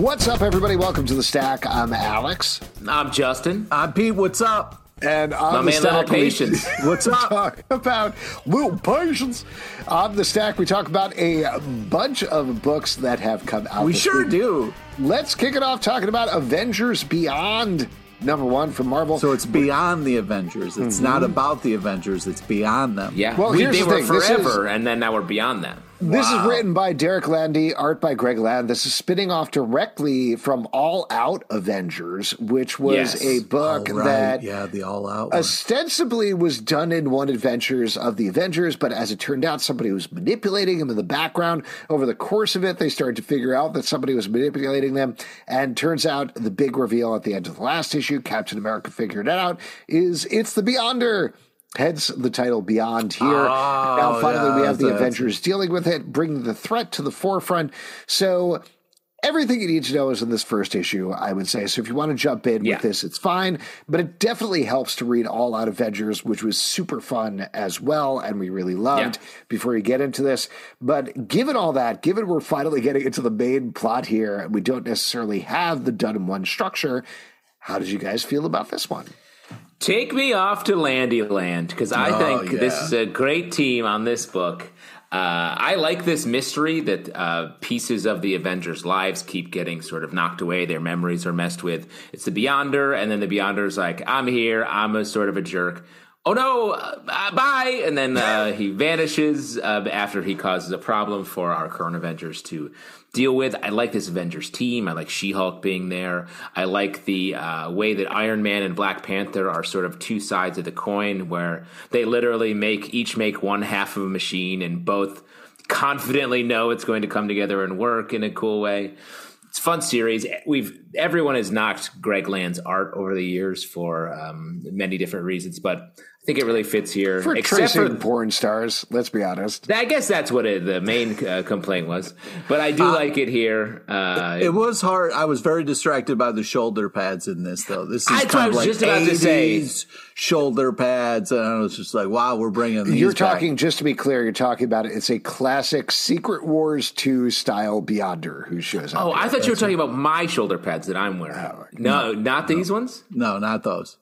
What's up, everybody? Welcome to the Stack. I'm Alex, I'm Justin. I'm Pete. What's up? and on My the man, Stack, Little we Patience. What's up? talk about little patience. On the Stack, we talk about a bunch of books that have come out. We sure week. do. Let's kick it off talking about Avengers Beyond, number one from Marvel. So it's beyond the Avengers. It's mm-hmm. not about the Avengers. It's beyond them. Yeah. Well, we, here's they the were thing. This forever, and then now we're beyond them. This is written by Derek Landy, art by Greg Land. This is spinning off directly from All Out Avengers, which was Yes. a book right. that yeah, the all out. one. ostensibly was done in one adventures of the Avengers, but as it turned out, somebody was manipulating them in the background. Over the course of it, they started to figure out that somebody was manipulating them. And turns out the big reveal at the end of the last issue, Captain America figured it out, is it's the Beyonder. Hence the title Beyond here. now oh, finally we have the Avengers dealing with it, bringing the threat to the forefront. So everything you need to know is in this first issue, I would say. So if you want to jump in Yeah. with this, it's fine. But it definitely helps to read All Out Avengers, which was super fun as well, and we really loved Yeah. before you get into this. But given all that, given we're finally getting into the main plot here, and we don't necessarily have the done in one structure, how did you guys feel about this one? Take me off to Landyland because I Oh, think this is a great team on this book. Uh, I like this mystery that uh, pieces of the Avengers' lives keep getting sort of knocked away. Their memories are messed with. It's the Beyonder, and then the Beyonder's like, "I'm here. I'm a sort of a jerk." Oh no! Uh, bye. And then uh, he vanishes uh, after he causes a problem for our current Avengers to deal with. I like this Avengers team. I like She Hulk being there. I like the uh, way that Iron Man and Black Panther are sort of two sides of the coin, where they literally make each make one half of a machine and both confidently know it's going to come together and work in a cool way. It's a fun series. We've everyone has knocked Greg Land's art over the years for um, many different reasons, but I think it really fits here. For Except tracing for porn stars, let's be honest. I guess that's what it, the main uh, complaint was, but I do like it here. Uh, it was hard. I was very distracted by the shoulder pads in this, though. This is That's what I kind of like just about to say. 80s shoulder pads, and I was just like, "Wow, we're bringing these." You're back. talking, just to be clear, you're talking about it. It's a classic Secret Wars 2 style Beyonder who shows up. oh, I here. thought you were talking about my shoulder pads that I'm wearing. no, not these ones. No, not those.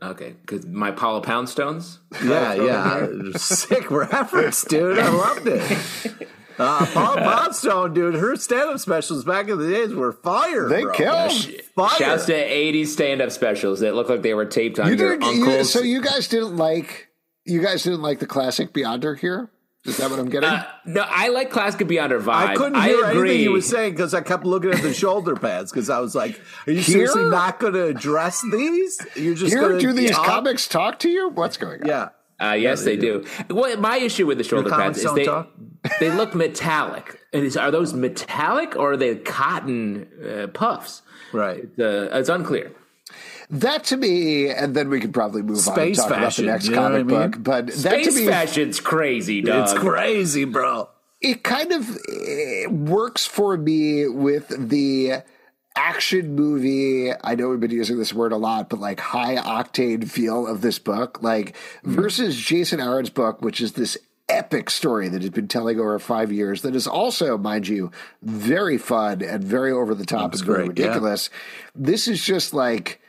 Okay, because my Paula Poundstones. Yeah, yeah, sick reference, dude. I loved it. Uh, Paul Poundstone, dude, her stand-up specials back in the days were fire. They bro. kill. Fire. Shouts to 80s stand-up specials that looked like they were taped on You your didn't, you, uncle's. so you guys didn't like you guys didn't like the classic Beyonder here? Is that what I'm getting? Uh, no, I like Classic Beyonder vibe. I couldn't hear agree. anything he was saying because I kept looking at the shoulder pads because I was like, "Are you seriously not going to address these? You're just here, going do these yeah. comics talk to you? What's going on? Yeah, Uh, yes, they, do. Well, my issue with the shoulder comics pads is they talk? they look metallic. And is, are those metallic or are they cotton uh, puffs? right. Uh, it's unclear. That to me, and then we could probably move Space on and talk fashion, about the next you know comic I mean? book. But that to Space me, fashion's crazy, dog. It's crazy, bro. it kind of eh, works for me with the action movie. I know we've been using this word a lot, but like high octane feel of this book, like versus Jason Aaron's book, which is this epic story that he's been telling over five years. That is also, mind you, very fun and very over the top and very great, yeah. ridiculous. This is just like.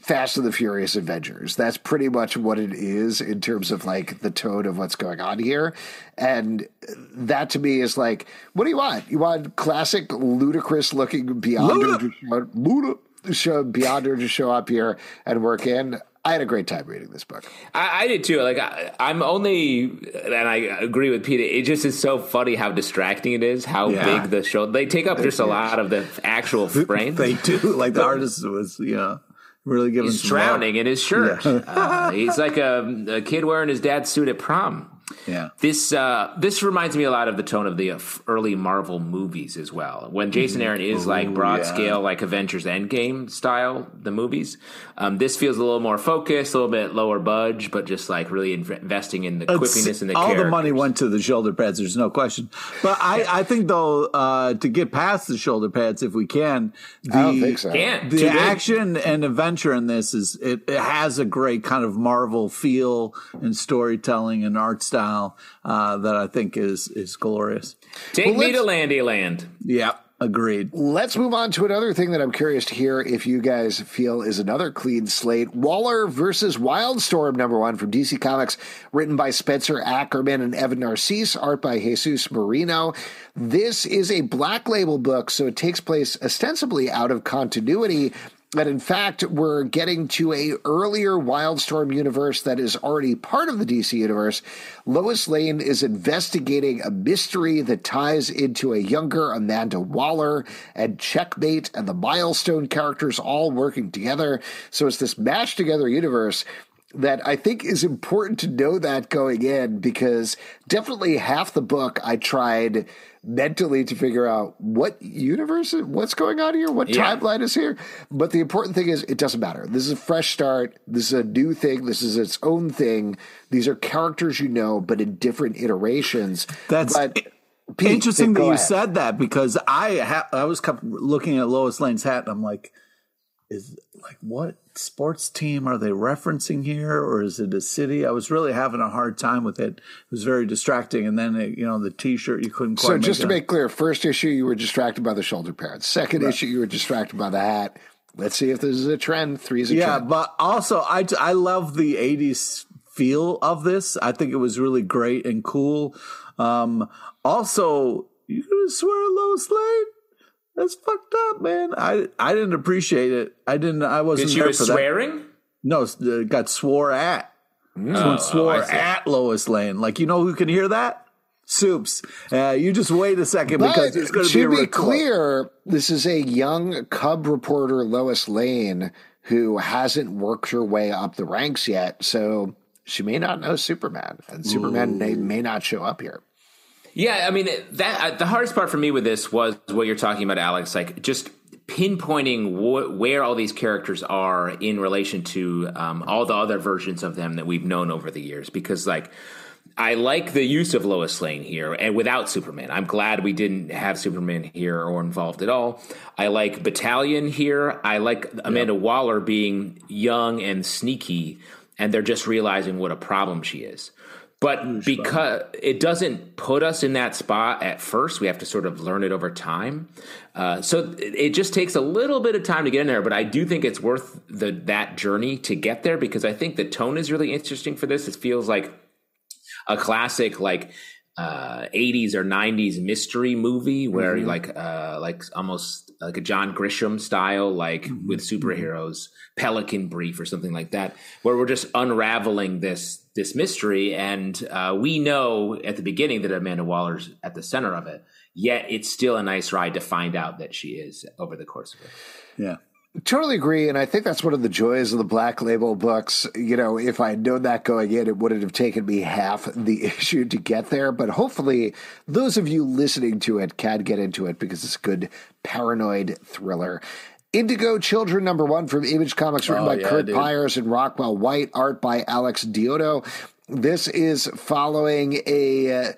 Fast and the Furious Avengers. That's pretty much what it is in terms of like the tone of what's going on here. And that to me is like, what do you want? You want classic ludicrous looking Beyonder Luda. to show, Luda, show Beyonder to show up here and work in. I had a great time reading this book. I, I did too. Like I, I'm only, and I agree with Peter. It just is so funny how distracting it is. How Yeah. big the show. They take up just a lot of the actual frame. They do. Like the artist was, know, Really giving He's drowning love. in his shirt. uh, he's like a, a kid wearing his dad's suit at prom. Yeah. This uh, this reminds me a lot of the tone of the uh, early Marvel movies as well. When Jason Aaron is like broad yeah. scale, like Avengers Endgame style, the movies. Um, this feels a little more focused, a little bit lower budge, but just like really inv- investing in the It's- quippiness and the all the money went to the shoulder pads. There's no question. But I, I think though uh, to get past the shoulder pads, if we can, the, I don't think so. Can't. the action and adventure in this is it, it has a great kind of Marvel feel and storytelling and art style uh, that I think is is glorious. Take Well, me to let's- Landy Land. Yeah, agreed. Let's move on to another thing that I'm curious to hear if you guys feel is another clean slate. Waller versus Wildstorm, number one from DC Comics, written by Spencer Ackerman and Evan Narcisse, art by Jesús Merino. This is a black label book, so it takes place ostensibly out of continuity. And in fact, we're getting to a earlier Wildstorm universe that is already part of the DC universe. Lois Lane is investigating a mystery that ties into a younger Amanda Waller and Checkmate and the Milestone characters all working together. So it's this mashed together universe that I think is important to know that going in because definitely half the book I tried mentally to figure out what universe, what's going on here, what Yeah. timeline is here. But the important thing is, it doesn't matter. This is a fresh start. This is a new thing. This is its own thing. These are characters you know, but in different iterations. That's but, Pete, Interesting that you ahead. said that because I ha- I was kept looking at Lois Lane's hat and I'm like, is like what sports team are they referencing here or is it a city? I was really having a hard time with it. It was very distracting, and then it, you know the T-shirt you couldn't quite. So just to make make clear, first issue you were distracted by the shoulder pads. Second issue you were distracted by the hat. Let's see if this is a trend. Three is a yeah, trend. but also I I love the '80s feel of this. I think it was really great and cool. Um, also, you gonna swear Lois Lane? That's fucked up, man. I I didn't appreciate it. I didn't. I wasn't Did she there was for that. swearing? No, uh, got swore at. Someone oh, swore I see. at Lois Lane. Like you know who can hear that? Soups. Uh, you just wait a second But because it's going to be to a be clear, this is a young cub reporter, Lois Lane, who hasn't worked her way up the ranks yet. So she may not know Superman, and Superman may, may not show up here. Yeah, I mean that uh, the hardest part for me with this was what you're talking about, Alex. Like just pinpointing wh- where all these characters are in relation to um, all the other versions of them that we've known over the years. Because like I like the use of Lois Lane here, and without Superman, I'm glad we didn't have Superman here or involved at all. I like Battalion here. I like Amanda Waller being young and sneaky, and they're just realizing what a problem she is. But because it doesn't put us in that spot at first, we have to sort of learn it over time. Uh, so it, it just takes a little bit of time to get in there. But I do think it's worth the that journey to get there because I think the tone is really interesting for this. It feels like a classic like uh 80s or 90s mystery movie where like uh like almost like a John Grisham style like with superheroes Pelican Brief or something like that where we're just unraveling this this mystery. And uh we know at the beginning that Amanda Waller's at the center of it yet it's still a nice ride to find out that she is over the course of it. Yeah. Totally agree, and I think that's one of the joys of the Black Label books. You know, if I had known that going in, it wouldn't have taken me half the issue to get there. But hopefully, those of you listening to it can get into it because it's a good paranoid thriller. Indigo Children, number one from Image Comics, written Oh, by yeah, Curt dude. Pires and Rockwell White, art by Alex Diotto. This is following a. Uh,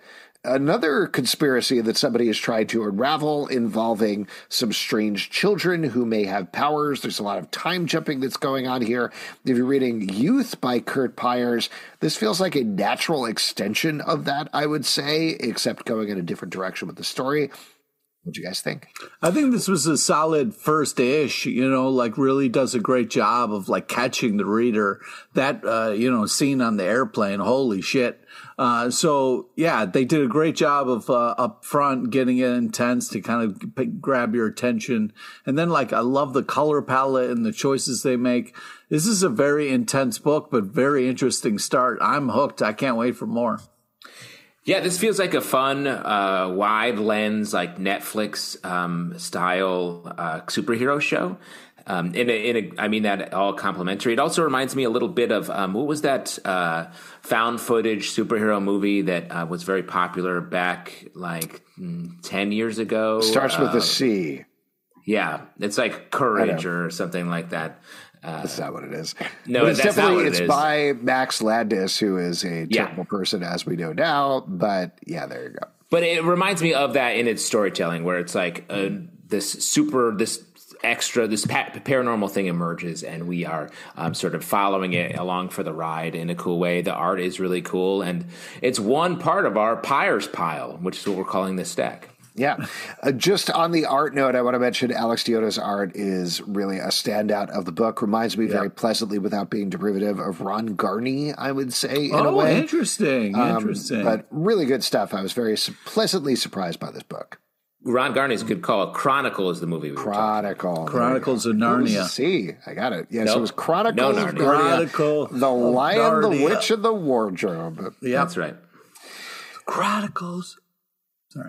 Another conspiracy that somebody has tried to unravel involving some strange children who may have powers. There's a lot of time jumping that's going on here. If you're reading Youth by Curt Pires, this feels like a natural extension of that, I would say, except going in a different direction with the story. What you guys think? I think this was a solid first ish, you know, like really does a great job of like catching the reader. That, uh, you know, scene on the airplane, holy shit. Uh, so yeah, they did a great job of, uh, up front getting it intense to kind of p- grab your attention. And then like, I love the color palette and the choices they make. This is a very intense book, but very interesting start. I'm hooked. I can't wait for more. Yeah, this feels like a fun, uh, wide lens, like Netflix um, style uh, superhero show. Um, in a, in a, I mean that all complimentary. It also reminds me a little bit of um, what was that uh, found footage superhero movie that uh, was very popular back like mm, ten years ago. Starts with Uh, a C. yeah, it's like Courage or something like that. That's not what it is. no, but it's definitely it it's by Max Landis, who is a Yeah. terrible person as we know now. But yeah, there you go. But it reminds me of that in its storytelling, where it's like uh, this super, this extra, this pa- paranormal thing emerges, and we are um, sort of following it along for the ride in a cool way. The art is really cool, and it's one part of our Pires pile, which is what we're calling this stack. Yeah. Uh, just on the art note, I want to mention Alex Diotto's art is really a standout of the book. Reminds me very pleasantly, without being derivative, of Ron Garney, I would say, in a oh, way. interesting, Um, interesting. But really good stuff. I was very su- pleasantly surprised by this book. Ron Garney's good call. It Chronicle is the movie we were Chronicle. Chronicles of Narnia. See, the Narnia. C? I got it. Yes, Nope. it was Chronicle No of Narnia. Narnia. Chronicle The of Lion, the Witch, and the Wardrobe. Yeah, That's right. Chronicles.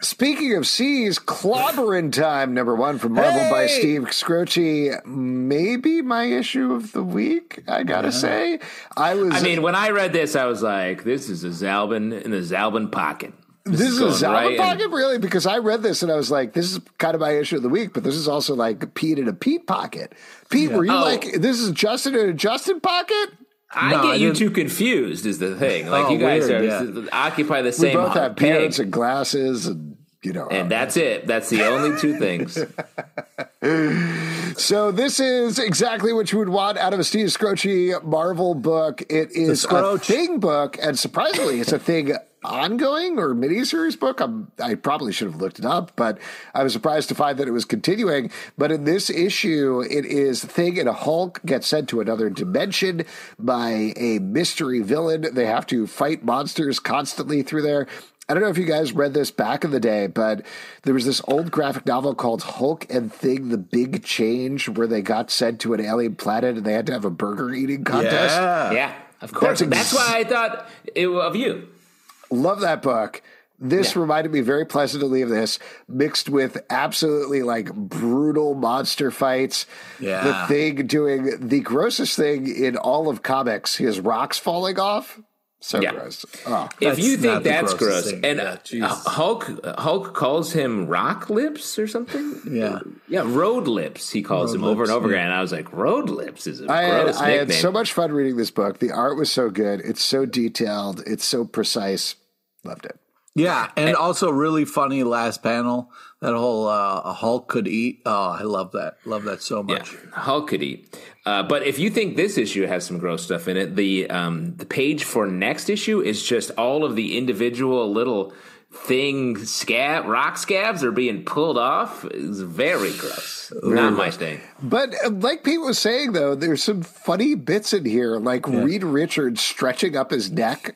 Speaking of C's, Clobbering Time, number one from Marvel by Steve Skroce. Maybe my issue of the week, I gotta say. I was. I mean, when I read this, I was like, "This is a Zalben in the Zalben pocket." this is a going Zalman right pocket, really? Because I read this and I was like, this is kind of my issue of the week, but this is also like Pete in a Pete pocket. Pete, were you Oh. like, this is Justin in a Justin pocket? I No, get I you two confused. Is the thing like Oh, you guys weird, are occupy the same. We both have beards and glasses and, you know. and that's it. That's the only two things. So this is exactly what you would want out of a Steve Skroce Marvel book. It is a thing book, and surprisingly, it's a thing ongoing or miniseries book. I'm, I probably should have looked it up, but I was surprised to find that it was continuing. But in this issue, it is Thing and a Hulk get sent to another dimension by a mystery villain. They have to fight monsters constantly through there. I don't know if you guys read this back in the day, but there was this old graphic novel called Hulk and Thing: The Big Change, where they got sent to an alien planet and they had to have a burger eating contest. Yeah. Yeah, of course. That's That's, why I thought it, of you. Love that book. This Yeah. reminded me very pleasantly of this, mixed with absolutely like brutal monster fights. Yeah. The thing doing the grossest thing in all of comics, his rocks falling off. So Yeah. gross. Oh. If you think that's gross, thing. and Yeah, uh, Hulk Hulk calls him rock lips or something. Yeah. yeah, road lips. He calls Road him over and over yeah. again. And I was like, road lips is a I had, gross I had so much fun reading this book. The art was so good. It's so detailed. It's so precise. Loved it. Yeah, and also really funny last panel. That whole uh, Hulk could eat. Oh, I love that. Love that so Yeah, much. Hulk could eat. Uh, but if you think this issue has some gross stuff in it, the um, the page for next issue is just all of the individual little thing scab rock scabs are being pulled off. It's very gross. Not my thing. But uh, like Pete was saying, though, there's some funny bits in here, like Reed Richards stretching up his neck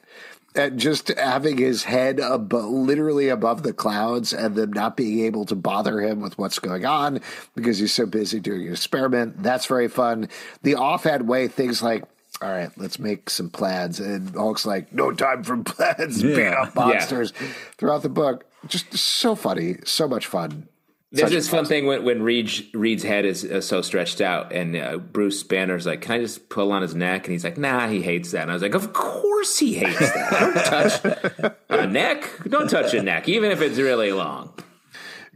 and just having his head literally above the clouds and them not being able to bother him with what's going on because he's so busy doing an experiment. That's very fun. The offhand way, things like, all right, let's make some plans. And Hulk's like, no time for plans, beat Yeah. up monsters throughout the book. Just so funny, so much fun. This fun thing when, when Reed, Reed's head is uh, so stretched out, and uh, Bruce Banner's like, "Can I just pull on his neck?" And he's like, "Nah, he hates that." And I was like, "Of course he hates that. Don't touch a neck. Don't touch a neck, even if it's really long."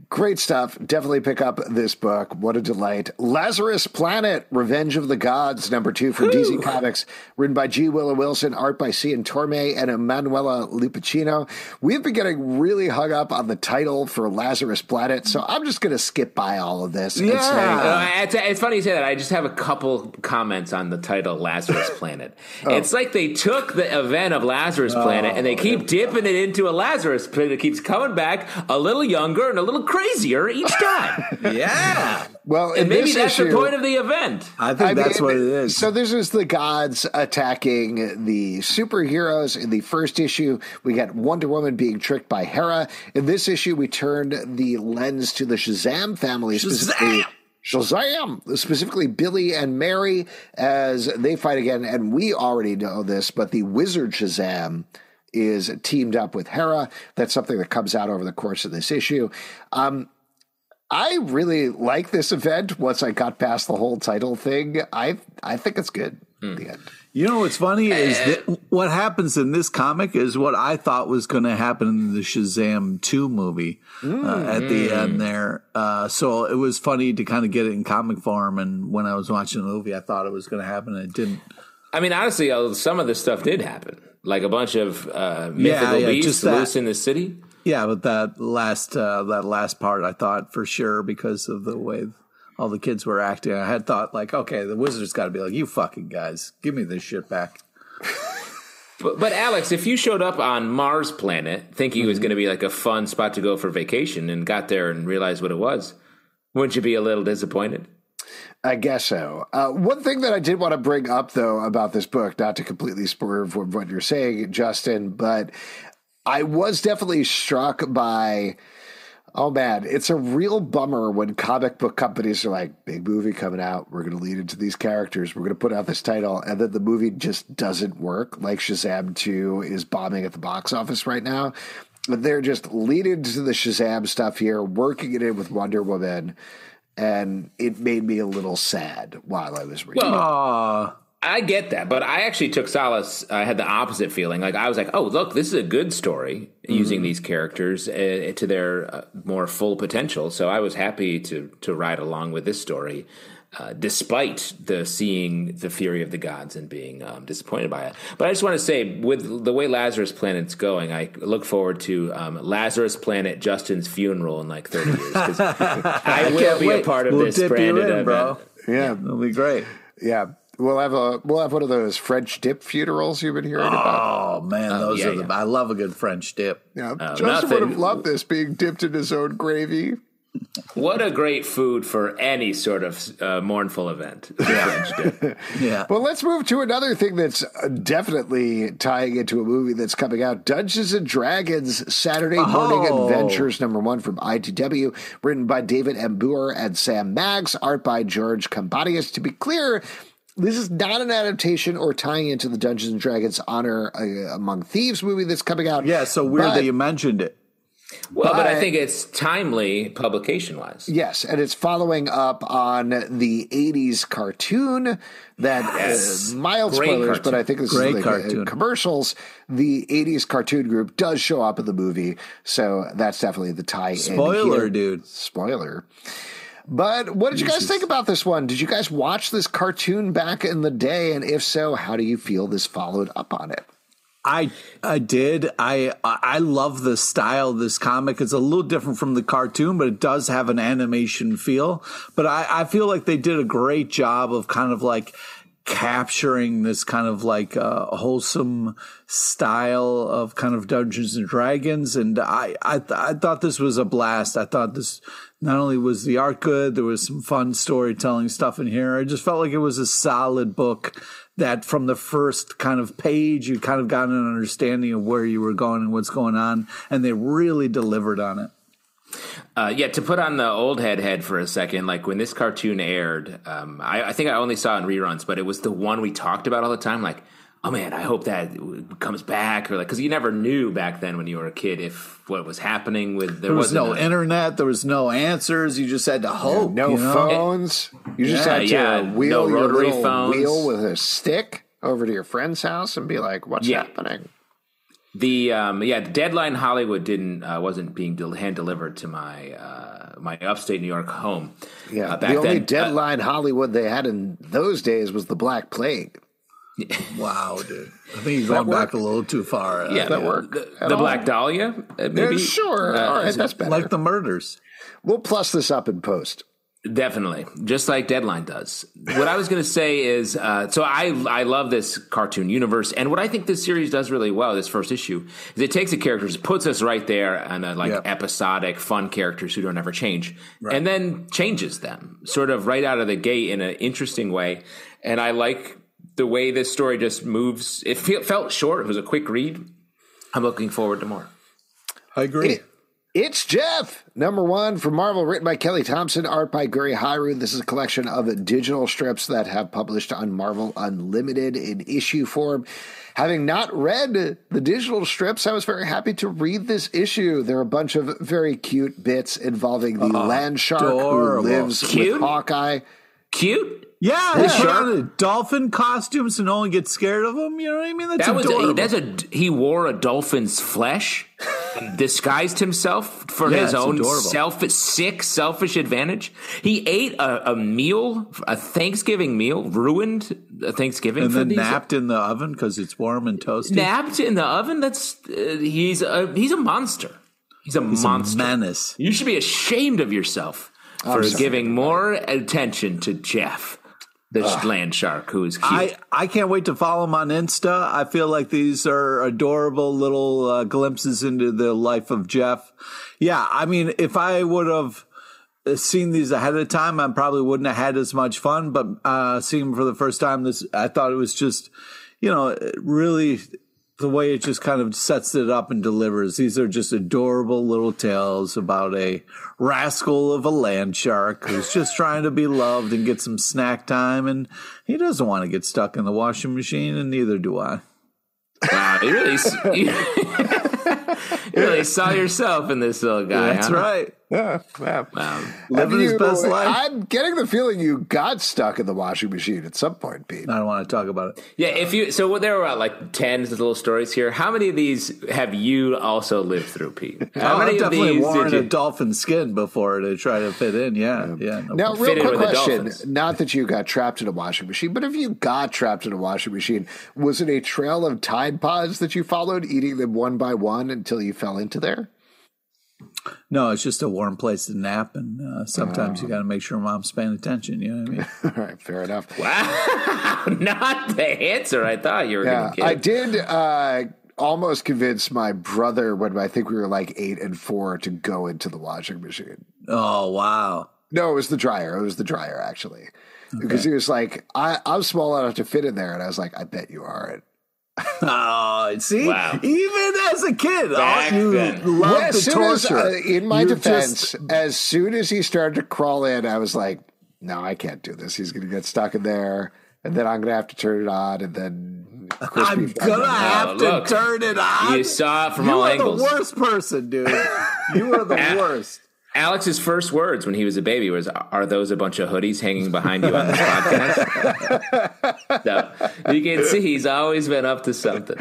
Great stuff. Definitely pick up this book. What a delight. Lazarus Planet, Revenge of the Gods, number two from DC Comics, written by G. Willow Wilson, art by Cian Tormey and Emanuela Lupacchino. We've been getting really hung up on the title for Lazarus Planet, so I'm just going to skip by all of this and Yeah. say, Uh, it's, it's funny you say that. I just have a couple comments on the title Lazarus Planet. Oh. It's like they took the event of Lazarus Planet and they keep dipping it into a Lazarus Planet. It keeps coming back a little younger and a little crazier each time. Yeah, well, and maybe that's issue, the point of the event. I think I that's mean, what it is. So this is the gods attacking the superheroes. In the first issue, we got Wonder Woman being tricked by Hera. In this issue, we turned the lens to the Shazam family, specifically Shazam, specifically Billy and Mary, as they fight again. And we already know this, but the Wizard Shazam is teamed up with Hera. That's something that comes out over the course of this issue. Um, I really like this event. Once I got past the whole title thing, I I think it's good. Mm. The end. You know what's funny is that what happens in this comic is what I thought was going to happen in the Shazam 2 movie mm. uh, at the end mm. there. Uh, so it was funny to kind of get it in comic form. And when I was watching the movie, I thought it was going to happen and it didn't. I mean, honestly, uh, some of this stuff did happen. Like a bunch of uh, mythical yeah, yeah, beasts loose in the city. Yeah, but that last uh, that last part, I thought for sure because of the way all the kids were acting. I had thought like, okay, the Wizards got to be like, you fucking guys, give me this shit back. but, but, Alex, if you showed up on Mars planet thinking mm-hmm. it was mm-hmm. going to be like a fun spot to go for vacation and got there and realized what it was, wouldn't you be a little disappointed? I guess so. Uh, one thing that I did want to bring up, though, about this book, not to completely swerve what you're saying, Justin, but I was definitely struck by Oh man, it's a real bummer when comic book companies are like, big movie coming out, we're going to lead into these characters, we're going to put out this title, and then the movie just doesn't work. Like Shazam 2 is bombing at the box office right now. But They're just leading to the Shazam stuff here, working it in with Wonder Woman, and it made me a little sad while I was reading. Well, I get that, but I actually took solace. I had the opposite feeling. Like I was like, "Oh, look, this is a good story mm-hmm. using these characters uh, to their uh, more full potential." So I was happy to to ride along with this story, uh, despite the seeing the fury of the gods and being um, disappointed by it. But I just want to say, with the way Lazarus Planet's going, I look forward to um, Lazarus Planet Justin's funeral in like thirty years. I will be wait. a part of we'll this branded in, bro. Yeah, it'll be great. Yeah. We'll have a we'll have one of those French dip funerals you've been hearing oh, about. Oh man, those yeah, are the yeah. I love a good French dip. Yeah, uh, Justin nothing. would have loved this being dipped in his own gravy. What a great food for any sort of uh, mournful event. Yeah. yeah. Well, let's move to another thing that's uh, definitely tying into a movie that's coming out Dungeons and Dragons Saturday Morning oh. Adventures, number one from IDW, written by David Embure and Sam Maggs, art by George Kambadais. To be clear, this is not an adaptation or tying into the Dungeons and Dragons Honor uh, Among Thieves movie that's coming out. Yeah, so weird but, that you mentioned it. Well, but, but I think it's timely publication wise. Yes, and it's following up on the 80s cartoon that uh, yes. uh, mild Great spoilers, cartoon. but I think this Great is like uh, commercials. The 80s cartoon group does show up in the movie, so that's definitely the tie Spoiler, dude. Spoiler. But what did you guys think about this one? Did you guys watch this cartoon back in the day? And if so, how do you feel this followed up on it? I I did. I I love the style of this comic. It's a little different from the cartoon, but it does have an animation feel. But I, I feel like they did a great job of kind of like capturing this kind of like uh, wholesome style of kind of Dungeons and Dragons, and I I, th- I thought this was a blast. I thought this not only was the art good, there was some fun storytelling stuff in here. I just felt like it was a solid book that from the first kind of page, you kind of got an understanding of where you were going and what's going on. And they really delivered on it. Uh, yeah, to put on the old head head for a second, like when this cartoon aired, um, I, I, think I only saw it in reruns, but it was the one we talked about all the time. Like, oh man, I hope that comes back, or like because you never knew back then when you were a kid if what was happening with there, there was no a, internet, there was no answers. You just had to hope. Yeah, no you know? phones. You just yeah, had to yeah, wheel no your little phones. wheel with a stick over to your friend's house and be like, "What's yeah. happening?" The um, yeah, the deadline Hollywood didn't uh, wasn't being del- hand delivered to my uh, my upstate New York home. Yeah, uh, the only then. Uh, deadline Hollywood they had in those days was the Black Plague. wow, dude. I think you're going back a little too far. Uh, yeah, that work. The, the Black Dahlia, uh, maybe. Yeah, sure. Uh, all right, that's better. Like the murders. We'll plus this up in post. Definitely, just like Deadline does. What I was going to say is, uh, so I I love this cartoon universe, and what I think this series does really well, this first issue, is it takes the characters, puts us right there, and like yep. episodic, fun characters who don't ever change, right. and then changes them, sort of right out of the gate in an interesting way. And I like the way this story just moves. It felt short. It was a quick read. I'm looking forward to more. I agree. It, It's Jeff, number one from Marvel, written by Kelly Thompson, art by Gurihiru. This is a collection of digital strips that have published on Marvel Unlimited in issue form. Having not read the digital strips, I was very happy to read this issue. There are a bunch of very cute bits involving the Oh, land shark adorable. who lives Cute? with Hawkeye. Cute. Yeah, they put on a dolphin costume so no one gets scared of him. You know what I mean? That's That was adorable. a, that's a he wore a dolphin's flesh, disguised himself for Yeah, his own adorable. selfish, sick, selfish advantage. He ate a, a meal, a Thanksgiving meal, ruined a Thanksgiving and for then these. napped in the oven because it's warm and toasty. napped in the oven. That's uh, he's a he's a monster. He's a He's a monster. menace. You should be ashamed of yourself for giving more attention to Jeff, the land shark, who is cute. I, I can't wait to follow him on Insta. I feel like these are adorable little uh, glimpses into the life of Jeff. Yeah, I mean, if I would have seen these ahead of time, I probably wouldn't have had as much fun. But uh, seeing them for the first time, this I thought it was just, you know, really the way it just kind of sets it up and delivers. These are just adorable little tales about a rascal of a land shark who's just trying to be loved and get some snack time, and he doesn't want to get stuck in the washing machine, and neither do I. wow, you really, you, you really saw yourself in this little guy. That's huh? right. Yeah, yeah. Wow. Living his best life. I'm getting the feeling you got stuck in the washing machine at some point, Pete. I don't want to talk about it. Yeah, if you so what there were about like ten little stories here. How many of these have you also lived through, Pete? How Oh, many I've of definitely these worn did a dolphin skin before to try to fit in. Yeah, yeah. no Now, problem. real quick question. Not that you got trapped in a washing machine, but if you got trapped in a washing machine, was it a trail of Tide Pods that you followed, eating them one by one until you fell into there? No, it's just a warm place to nap, and uh, sometimes you got to make sure mom's paying attention. You know what I mean? All right, fair enough. Wow, not the answer I thought you were Yeah, going to give. I did uh, almost convince my brother when I think we were like eight and four to go into the washing machine. Oh wow! No, it was the dryer. It was the dryer actually, because he was like, I, "I'm small enough to fit in there," and I was like, "I bet you aren't." Oh, see, Wow. even as a kid, Back oh, you then. love as the soon as, torture. uh, in my You defense, just- as soon as he started to crawl in, I was like, "No, I can't do this. He's going to get stuck in there, and then I'm going to have to turn it on, and then crispy I'm gonna have Oh, to look. turn it on. You saw it from you all are angles. the worst person, dude. You are the worst. Alex's first words when he was a baby was, "Are those a bunch of hoodies hanging behind you on this podcast?" so you can see he's always been up to something.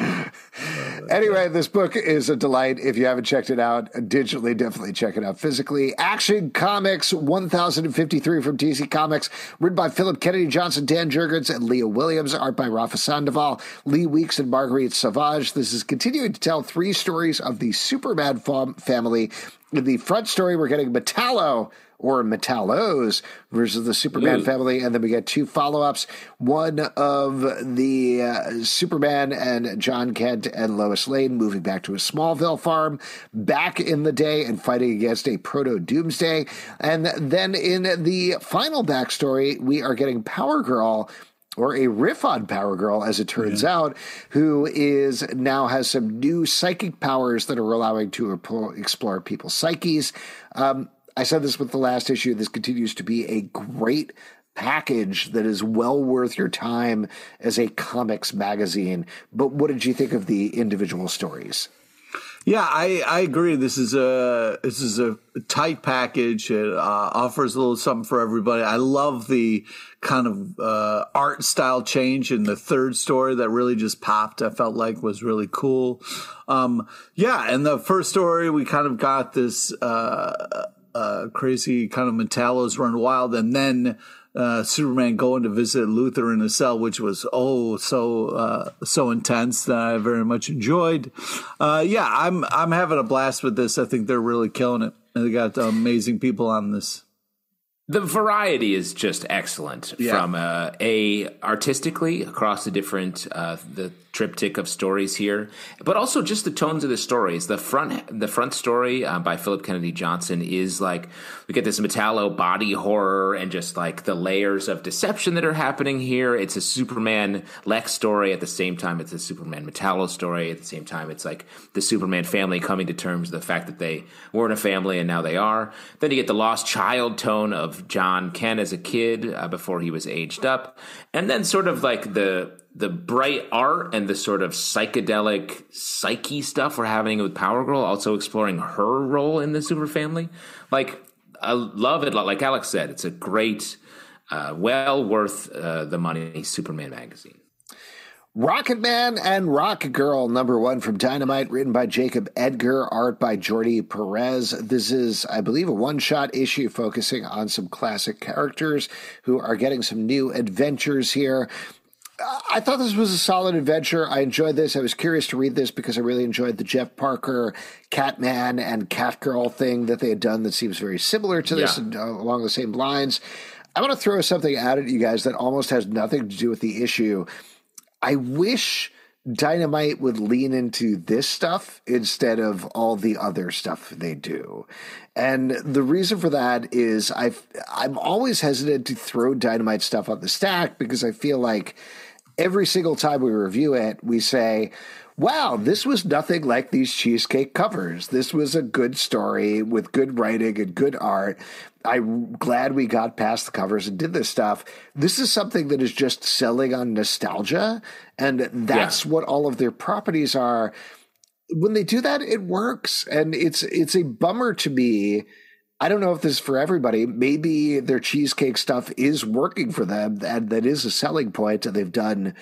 Anyway, this book is a delight. If you haven't checked it out digitally, definitely check it out physically. Action Comics 1053 from DC Comics, written by Phillip Kennedy Johnson, Dan Jurgens, and Leah Williams, art by Rafa Sandoval, Lee Weeks, and Marguerite Sauvage. This is continuing to tell three stories of the Superman fam- family. In the front story, we're getting Metallo or Metallos versus the Superman Ooh. family, and then we get two follow-ups. One of the uh, Superman and Jon Kent and Lois Lane moving back to a Smallville farm back in the day and fighting against a proto Doomsday, and then in the final backstory, we are getting Power Girl or a riff on Power Girl, as it turns out, who is now has some new psychic powers that are allowing to explore people's psyches. Um, I said this with the last issue. This continues to be a great package that is well worth your time as a comics magazine. But what did you think of the individual stories? Yeah, I, I agree. This is a this is a tight package. It uh, offers a little something for everybody. I love the kind of uh, art style change in the third story that really just popped. I felt like was really cool. Um, yeah, and the first story we kind of got this uh, uh, crazy kind of Metallos run wild, and then uh, Superman going to visit Luthor in a cell, which was oh so uh, so intense that I very much enjoyed. Uh, yeah, I'm I'm having a blast with this. I think they're really killing it. And they got amazing people on this. The variety is just excellent Yeah. from uh, a artistically across the different uh, the triptych of stories here, but also just the tones of the stories. The front, the front story uh, by Phillip Kennedy Johnson is like we get this metallo body horror and just like the layers of deception that are happening here. It's a Superman Lex story at the same time. It's a Superman metallo story at the same time. It's like the Superman family coming to terms with the fact that they weren't a family and now they are. Then you get the lost child tone of Jon Kent as a kid uh, before he was aged up, and then sort of like the the bright art and the sort of psychedelic psyche stuff we're having with Power Girl, also exploring her role in the super family. Like, I love it. Like Alex said, it's a great, uh, well worth uh, the money Superman magazine. Rocket Man and Rocket Girl, number one from Dynamite, written by Jacob Edgar, art by Jordi Perez. This is, I believe, a one shot issue focusing on some classic characters who are getting some new adventures here. I thought this was a solid adventure. I enjoyed this. I was curious to read this because I really enjoyed the Jeff Parker Catman and Catgirl thing that they had done that seems very similar to this yeah. and uh, along the same lines. I want to throw something out at you guys that almost has nothing to do with the issue. I wish Dynamite would lean into this stuff instead of all the other stuff they do. And the reason for that is I've I'm always hesitant to throw Dynamite stuff on the stack because I feel like every single time we review it, we say, wow, this was nothing like these cheesecake covers. This was a good story with good writing and good art. I'm glad we got past the covers and did this stuff. This is something that is just selling on nostalgia. And that's yeah. what all of their properties are. When they do that, it works. And it's it's a bummer to me I don't know if this is for everybody. Maybe their cheesecake stuff is working for them, and that is a selling point, and they've done,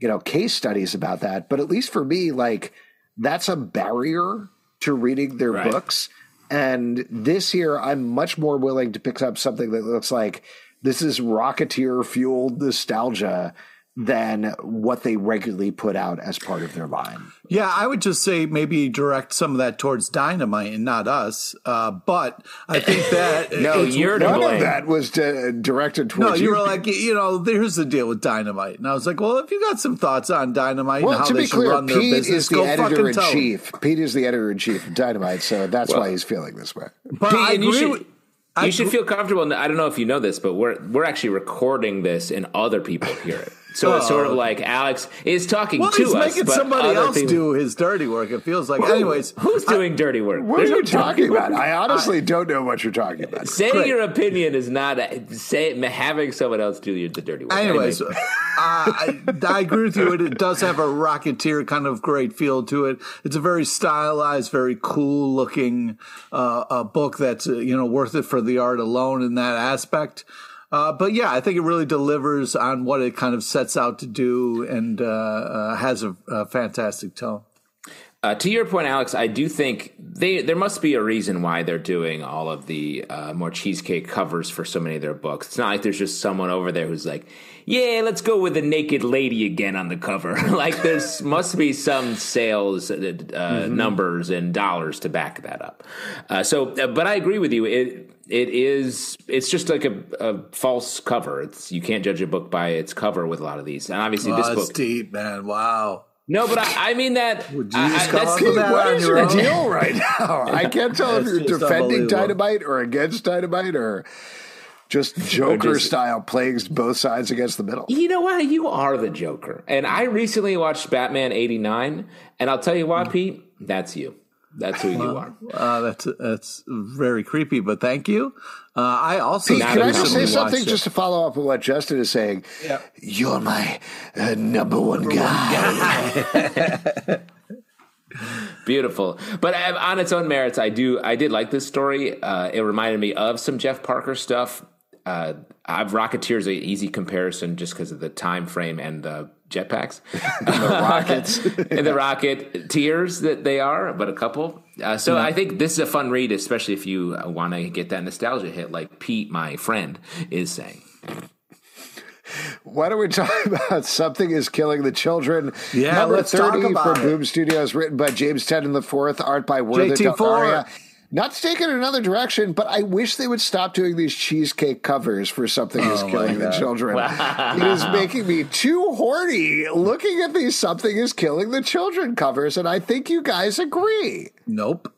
you know, case studies about that. But at least for me, like that's a barrier to reading their right. books. And this year, I'm much more willing to pick up something that looks like this is Rocketeer fueled nostalgia than what they regularly put out as part of their line. Yeah, I would just say maybe direct some of that towards Dynamite and not us. Uh, but I think that no, you're none of that was to, directed towards. No, you, you were like, you know, here's the deal with Dynamite, and I was like, well, if you got some thoughts on Dynamite well, and how they should clear, run their Pete business, is the editor in chief. Pete is the editor in chief of Dynamite, so that's well, why he's feeling this way. But Pete, I agree. You should, you should feel comfortable. I don't know if you know this, but we're we're actually recording this, and other people hear it. So oh. it's sort of like Alex is talking well, to he's us. making somebody else people... do his dirty work. It feels like. Anyways, who's doing dirty work? What There's are you no talking about? I honestly don't know what you're talking about. Saying Great. your opinion is not a, say having someone else do the dirty work. Anyways, anyway. uh, I, I, agree with you. It, it does have a Rocketeer kind of great feel to it. It's a very stylized, very cool looking uh, a book that's uh, you know worth it for the art alone in that aspect. Uh, but yeah, I think it really delivers on what it kind of sets out to do and uh, uh, has a, a, fantastic tone. Uh, to your point, Alex, I do think they there must be a reason why they're doing all of the uh, more cheesecake covers for so many of their books. It's not like there's just someone over there who's like, "Yeah, let's go with a naked lady again on the cover." like there's must be some sales uh, mm-hmm. numbers and dollars to back that up. so, but I agree with you. It, it is it's just like a, a, false cover. It's you can't judge a book by its cover with a lot of these, and obviously oh, this book. deep, man. Wow. No, but I, I mean that. Would you just I, come that what is your deal right now? I can't tell if you're defending Dynamite or against Dynamite or just Joker just, style plagues both sides against the middle. You know what? You are the Joker. And I recently watched Batman 89, and I'll tell you what, mm. Pete, that's you. That's who you are. Uh, that's that's very creepy, but thank you. Uh, I also Pete, can I just say something just to follow up on what Justin is saying? Yeah. You're my uh, number one number guy. One guy. Beautiful, but uh, on its own merits, I do I did like this story. Uh, it reminded me of some Jeff Parker stuff. Uh, I've Rocketeer is an easy comparison just because of the time frame and the jetpacks, the rockets, and the rocket tiers that they are, but a couple. Uh, so yeah. I think this is a fun read, especially if you want to get that nostalgia hit, like Pete, my friend, is saying. Why don't we talk about Something is Killing the Children? Yeah, Number let's 30 talk about from it. Boom Studios, written by James Tynion the Fourth, art by Werther Dell'Edera. Not to take it in another direction, but I wish they would stop doing these cheesecake covers for something is Oh, killing the God. children. It is making me too horny looking at these something is killing the children covers, and I think you guys agree. Nope.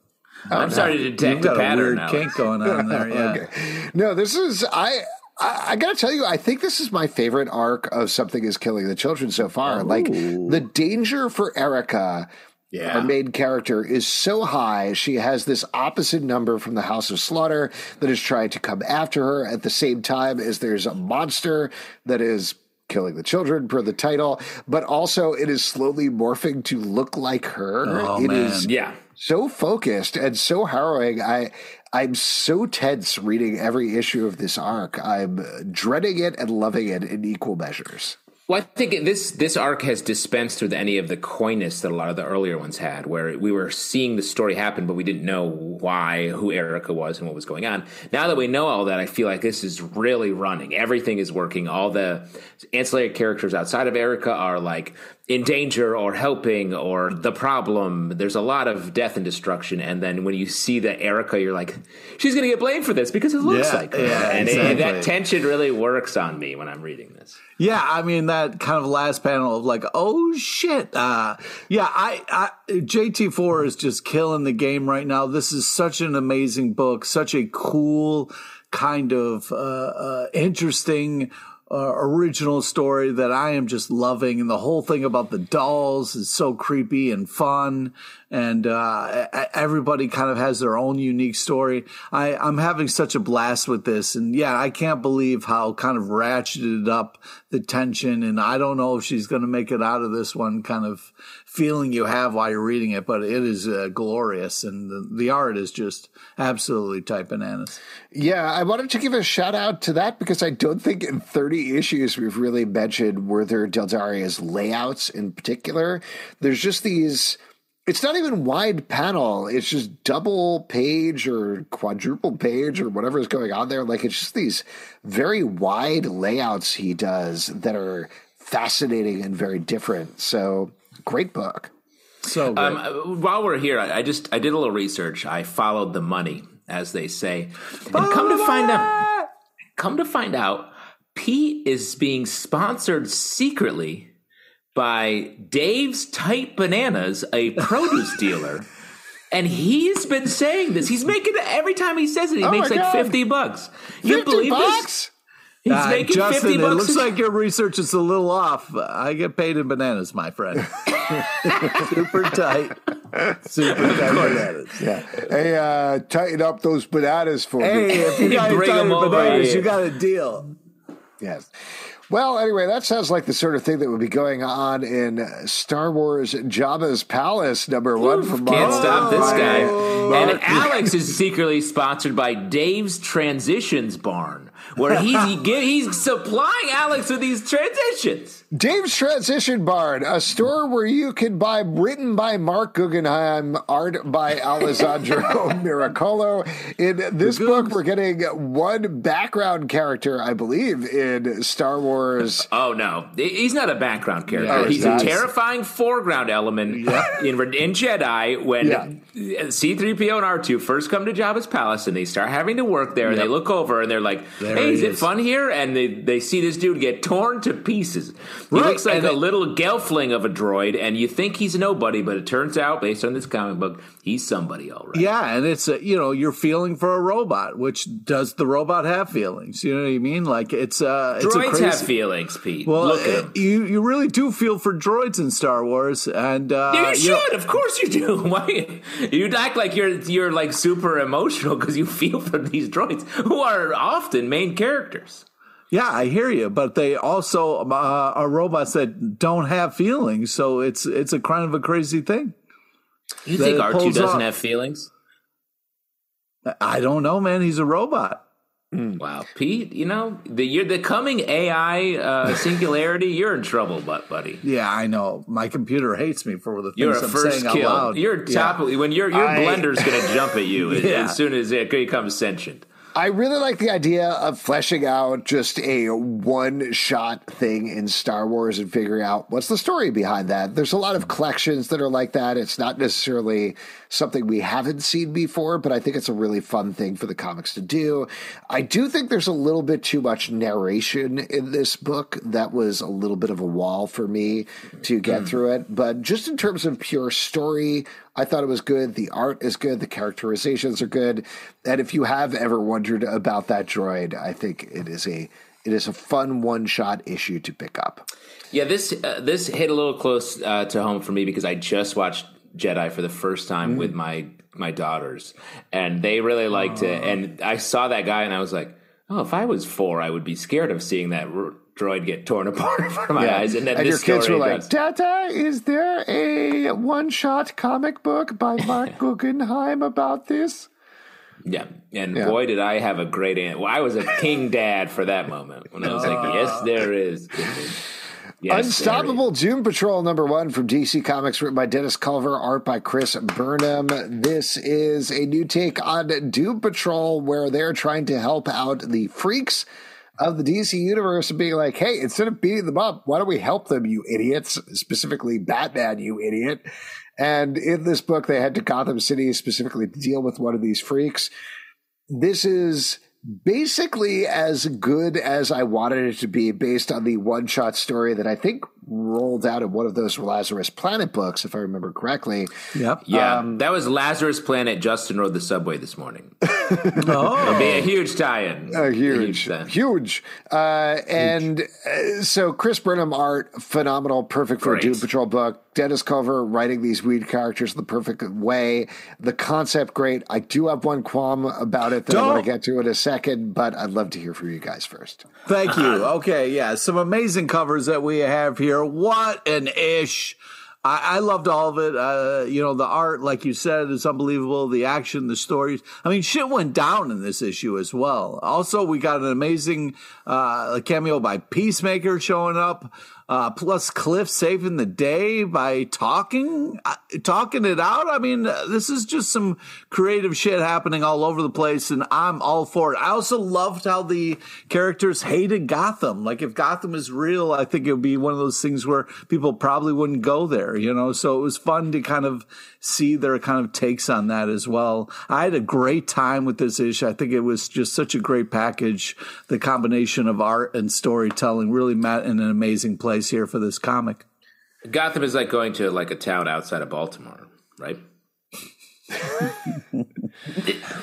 Oh, I'm starting to You've detect got a a pattern weird now. kink going on there. Yeah. Okay. No, this is I. I, I gotta tell you, I think this is my favorite arc of something is killing the children so far. Like the danger for Erica, Yeah. our main character, is so high. She has this opposite number from the House of Slaughter that is trying to come after her at the same time as there's a monster that is killing the children per the title, but also it is slowly morphing to look like her. Oh, It man. is Yeah. so focused and so harrowing. I I'm so tense reading every issue of this arc. I'm dreading it and loving it in equal measures. Well, I think this this arc has dispensed with any of the coyness that a lot of the earlier ones had, where we were seeing the story happen, but we didn't know why, who Erica was, and what was going on. Now that we know all that, I feel like this is really running. Everything is working. All the ancillary characters outside of Erica are like in danger or helping or the problem. There's a lot of death and destruction, and then when you see the Erica, you're like, she's going to get blamed for this because it looks Yeah, like her, yeah, and it- exactly. that tension really works on me when I'm reading this. Yeah, I mean that kind of last panel of like, oh shit. Uh, yeah, I, I JT4 is just killing the game right now. This is such an amazing book, such a cool kind of uh, uh, interesting uh, original story that I am just loving, and the whole thing about the dolls is so creepy and fun, and uh, everybody kind of has their own unique story. I, I'm having such a blast with this, and yeah, I can't believe how kind of ratcheted up the tension, and I don't know if she's going to make it out of this one kind of feeling you have while you're reading it, but it is uh, glorious, and the, the art is just absolutely type bananas. Yeah, I wanted to give a shout out to that because I don't think in 30 issues we've really mentioned Werther Dell'Edera's layouts in particular. There's just these. It's not even wide panel. It's just double page or quadruple page or whatever is going on there. Like it's just these very wide layouts he does that are fascinating and very different. So great book. So great. Um, uh, while we're here, I, I just I did a little research. I followed the money, as they say, and come to find out, come to find out, Pete is being sponsored secretly by Dave's Tight Bananas, a produce dealer. And he's been saying this. He's making it every time he says it. He Oh makes like God. fifty bucks. You 50 believe this? Bucks? He's Uh, making Justin, fifty it looks a- like your research is a little off. I get paid in bananas, my friend. Super tight. Super tight bananas. Yeah. Hey, uh, tighten up those bananas for me. Hey, if you got Bring tight 'em over bananas, here. you got a deal. Yes. Well, anyway, that sounds like the sort of thing that would be going on in Star Wars Jabba's Palace, number one from Can't Marvel. stop this guy. Oh, And Alex is secretly sponsored by Dave's Transitions Barn, where he's he he's supplying Alex with these transitions. Dave's Transition Barn, a store where you can buy written by Marc Guggenheim, art by Alessandro Miracolo. In this book, we're getting one background character, I believe, in Star Wars. Oh no, he's not a background character. Yeah, he's a terrifying foreground element in in Jedi when Yeah. C-3PO and R2 first come to Jabba's palace and they start having to work there and they look over and they're like, There "Hey, is it is. fun here?" And they they see this dude get torn to pieces. He Right, looks like and a it- little gelfling of a droid, and you think he's nobody, but it turns out, based on this comic book, he's somebody all right. Yeah, and it's a, you know you're feeling for a robot, which does the robot have feelings? You know what I mean? Like it's uh, it's a Droids crazy. have feelings, Pete. well, Look at uh, you you really do feel for droids in Star Wars, and uh, you you know- should, of course you do. Why you act like you're you're like super emotional because you feel for these droids who are often main characters. Yeah, I hear you, but they also uh, are robots that don't have feelings, so it's it's a kind of a crazy thing. You That think it R two doesn't off. have feelings? I don't know, man. He's a robot. Wow, Pete, you know the you're the coming AI uh, singularity. You're in trouble, but buddy. Yeah, I know. My computer hates me for the things You're a I'm first saying out kill. loud. You're Yeah. top when your your I- blender's going to jump at you as- as soon as it becomes sentient. I really like the idea of fleshing out just a one shot thing in Star Wars and figuring out what's the story behind that. There's a lot of collections that are like that. It's not necessarily something we haven't seen before, but I think it's a really fun thing for the comics to do. I do think there's a little bit too much narration in this book. That was a little bit of a wall for me to get mm. through it. But just in terms of pure story, I thought it was good. The art is good. The characterizations are good. And if you have ever wondered about that droid, I think it is a it is a fun one shot issue to pick up. Yeah, this uh, this hit a little close uh, to home for me because I just watched Jedi for the first time mm. with my my daughters, and they really liked it. And I saw that guy, and I was like, "Oh, if I was four, I would be scared of seeing that droid get torn apart in front of my yeah. eyes. And then and your kids were like, Dada, is there a one shot comic book by Marc Guggenheim about this? Yeah. And yeah. boy, did I have a great aunt. Well, I was a king dad for that moment when I was like, yes, there is. Yes, Unstoppable Doom Patrol number one from DC Comics, written by Dennis Culver, art by Chris Burnham. This is a new take on Doom Patrol where they're trying to help out the freaks of the DC universe and being like, hey, instead of beating them up, why don't we help them, you idiots? Specifically, Batman, you idiot. And in this book, they head to Gotham City specifically to deal with one of these freaks. This is basically as good as I wanted it to be based on the one shot story that I think rolled out of one of those Lazarus Planet books, if I remember correctly. Yep. Yeah. Um, that was Lazarus Planet. Justin rode the subway this morning. oh. It'll be a huge tie in. A huge. A huge. huge. Uh, and uh, so Chris Burnham art, phenomenal, perfect for Great. a Doom Patrol book. Dennis Culver writing these weird characters the perfect way. The concept great. I do have one qualm about it that Don't. I want to get to in a second, but I'd love to hear from you guys first. Thank you. Okay, yeah, some amazing covers that we have here. What an ish. I, I loved all of it. Uh, you know, the art, like you said, is unbelievable. The action, the stories. I mean, shit went down in this issue as well. Also, we got an amazing uh, cameo by Peacemaker showing up. Uh, plus, Cliff saving the day by talking, uh, talking it out. I mean, uh, this is just some creative shit happening all over the place, and I'm all for it. I also loved how the characters hated Gotham. Like, if Gotham is real, I think it would be one of those things where people probably wouldn't go there, you know? So it was fun to kind of see their kind of takes on that as well. I had a great time with this issue. I think it was just such a great package. The combination of art and storytelling really met in an amazing place here for this comic. Gotham is like going to like a town outside of Baltimore, right?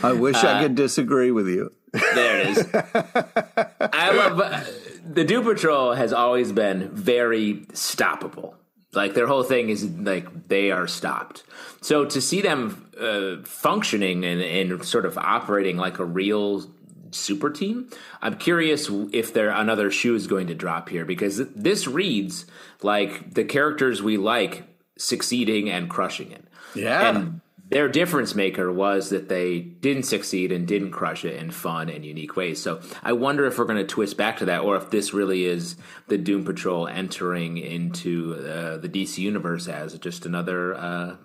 I wish uh, I could disagree with you. There it is. I love uh, the Doom Patrol has always been very stoppable. Like their whole thing is like they are stopped. So to see them uh, functioning and, and sort of operating like a real super team, I'm curious if there another shoe is going to drop here because this reads like the characters we like succeeding and crushing it. Yeah. And their difference maker was that they didn't succeed and didn't crush it in fun and unique ways. So I wonder if we're going to twist back to that, or if this really is the Doom Patrol entering into uh, the DC universe as just another uh,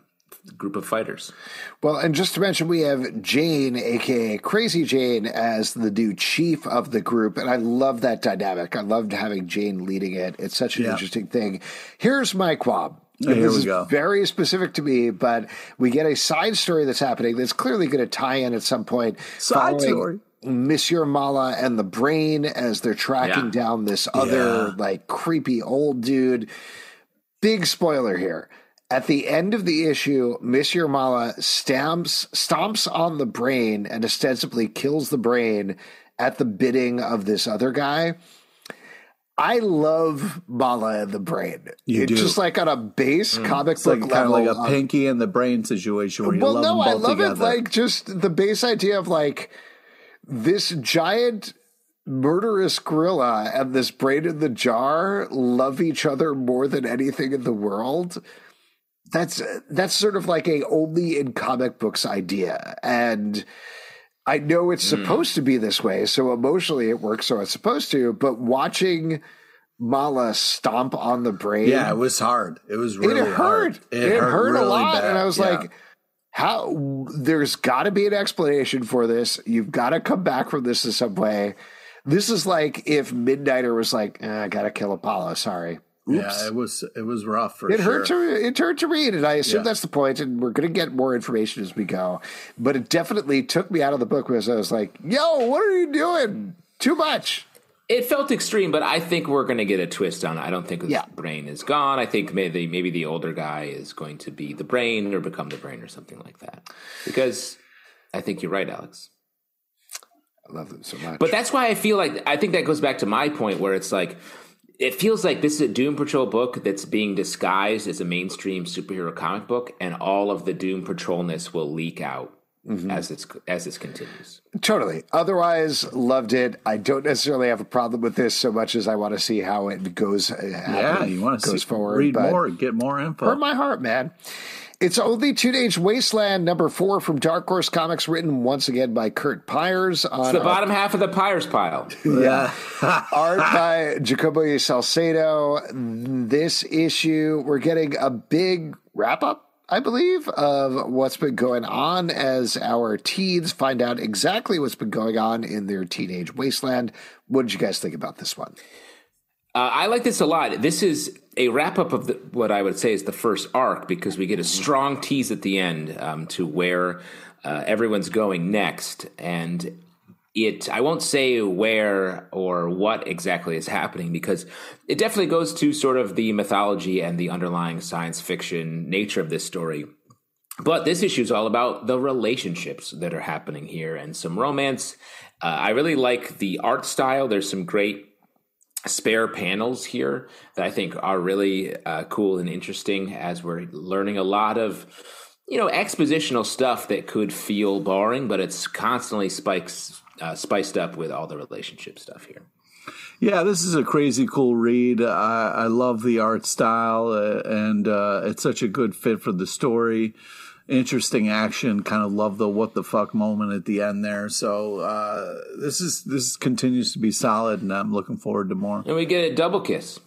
group of fighters. Well, and just to mention, we have Jane, aka Crazy Jane, as the new chief of the group, and I love that dynamic. I loved having Jane leading it. It's such an yeah. interesting thing. Here's my quab. Oh, here this we go. very specific to me, but we get a side story that's happening that's clearly going to tie in at some point. Side story. Monsieur Mala and the brain as they're tracking yeah. down this other yeah. like creepy old dude. Big spoiler here. At the end of the issue, Monsieur Mallah stamps stomps on the brain and ostensibly kills the brain at the bidding of this other guy. I love Mallah and the Brain. You it's do. just like on a base mm. comic it's book like level. Kind of like a Pinky and the Brain situation where you well, love no, I love together. it like just the base idea of like this giant murderous gorilla and this brain in the jar love each other more than anything in the world. That's that's sort of like a only in comic books idea and I know it's mm. supposed to be this way, so emotionally it works, so it's supposed to. But watching mala stomp on the brain, yeah, it was hard. It was really it hurt. Hard. It, it hurt, hurt really a lot, bad. and I was yeah. like, How there's got to be an explanation for this. You've got to come back from this in some way. This is like if Midnighter was like, eh, "I got to kill Apollo." Sorry. Oops. Yeah, it was it was rough for it sure. hurt to it hurt to read, and I assume yeah. that's the point. And we're going to get more information as we go. But it definitely took me out of the book because I was like, "Yo, what are you doing? Too much." It felt extreme, but I think we're going to get a twist on it. I don't think his yeah. brain is gone. I think maybe maybe the older guy is going to be the brain or become the brain or something like that. Because I think you're right, Alex. I love them so much. But that's why I feel like I think that goes back to my point where it's like it feels like this is a Doom Patrol book that's being disguised as a mainstream superhero comic book, and all of the Doom Patrolness will leak out mm-hmm. as it's as this continues. Totally. Otherwise, loved it. I don't necessarily have a problem with this so much as I want to see how it goes. Uh, yeah, you want to goes see, forward. Read more, get more info. Hurt my heart, man. It's only Teenage Wasteland number four from Dark Horse Comics, written once again by Curt Pires. On it's the bottom half of the Pires pile. yeah. Art by Jacoby Salcedo. This issue, we're getting a big wrap up I believe, of what's been going on as our teens find out exactly what's been going on in their teenage wasteland. What did you guys think about this one? Uh, I like this a lot. This is a wrap up of the, what I would say is the first arc because we get a strong tease at the end um, to where uh, everyone's going next. And it i won't say where or what exactly is happening because it definitely goes to sort of the mythology and the underlying science fiction nature of this story. But this issue is all about the relationships that are happening here and some romance. Uh, i really like the art style. There's some great spare panels here that i think are really uh, cool and interesting as we're learning a lot of you know expositional stuff that could feel boring but it's constantly spikes uh, spiced up with all the relationship stuff here. Yeah, this is a crazy cool read. I, I love the art style, uh, and uh, it's such a good fit for the story. Interesting action. Kind of love the what the fuck moment at the end there. So uh, this is this continues to be solid, and I'm looking forward to more. And we get a double kiss.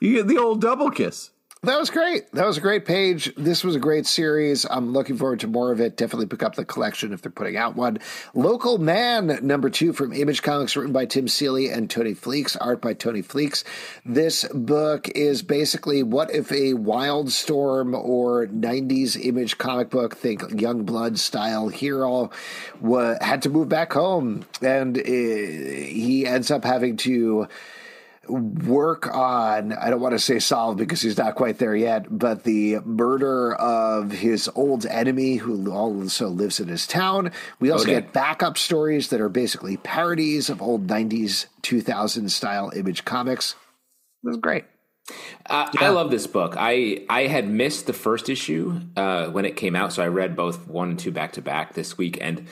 You get the old double kiss. That was great. That was a great page. This was a great series. I'm looking forward to more of it. Definitely pick up the collection if they're putting out one. Local Man, number two from Image Comics, written by Tim Seeley and Tony Fleecs, art by Tony Fleecs. This book is basically what if a Wildstorm or 90s Image comic book, think Youngblood style hero, had to move back home. And eh, he ends up having to work on i don't want to say solve because he's not quite there yet but the murder of his old enemy who also lives in his town we also okay. get backup stories that are basically parodies of old 90s 2000 style image comics it was great uh, yeah. I love this book. I I had missed the first issue uh, when it came out, so I read both one and two back to back this week, and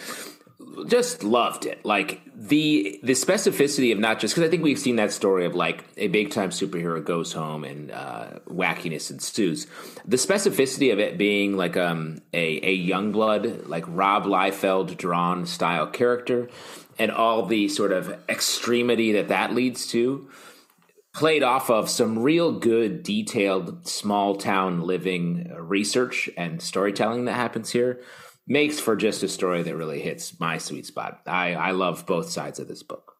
just loved it. Like the the specificity of not just because I think we've seen that story of like a big time superhero goes home and uh, wackiness ensues. The specificity of it being like um, a a young blood like Rob Liefeld drawn style character, and all the sort of extremity that that leads to. Played off of some real good, detailed, small town living research and storytelling that happens here makes for just a story that really hits my sweet spot. I, I love both sides of this book.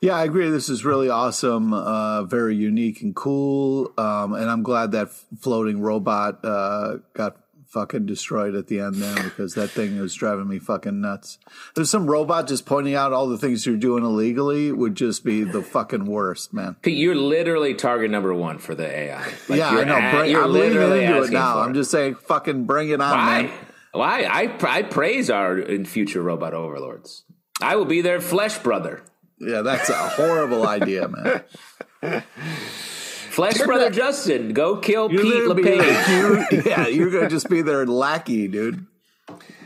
Yeah, I agree. This is really awesome, uh, very unique and cool. Um, and I'm glad that floating robot uh, got fucking destroyed at the end there because that thing was driving me fucking nuts. There's some robot just pointing out all the things you're doing illegally would just be the fucking worst, man. Pete, you're literally target number one for the AI. Like yeah, I know. At, bring, I'm leaning into it now. I'm just saying, fucking bring it on, Why? man. Well, I, I, I praise our future robot overlords. I will be their flesh brother. Yeah, that's a horrible idea, man. Flesh brother Justin, go kill you're Pete LePage. you, yeah, you're gonna just be their lackey, dude.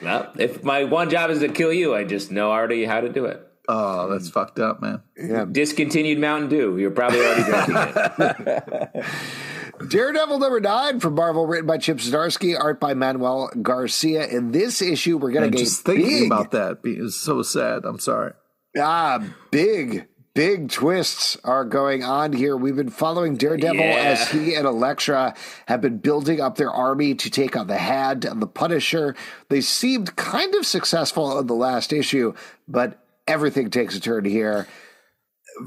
Well, if my one job is to kill you, I just know already how to do it. Oh, that's fucked up, man. Yeah. Discontinued Mountain Dew. You're probably already drinking it. Daredevil number nine from Marvel, written by Chip Zdarsky, art by Manuel Garcia. In this issue, we're going to get just thinking big, about that. It's so sad. I'm sorry. Ah, big, big twists are going on here. We've been following Daredevil Yeah. as he and Elektra have been building up their army to take on the Hand and the Punisher. They seemed kind of successful in the last issue, but everything takes a turn here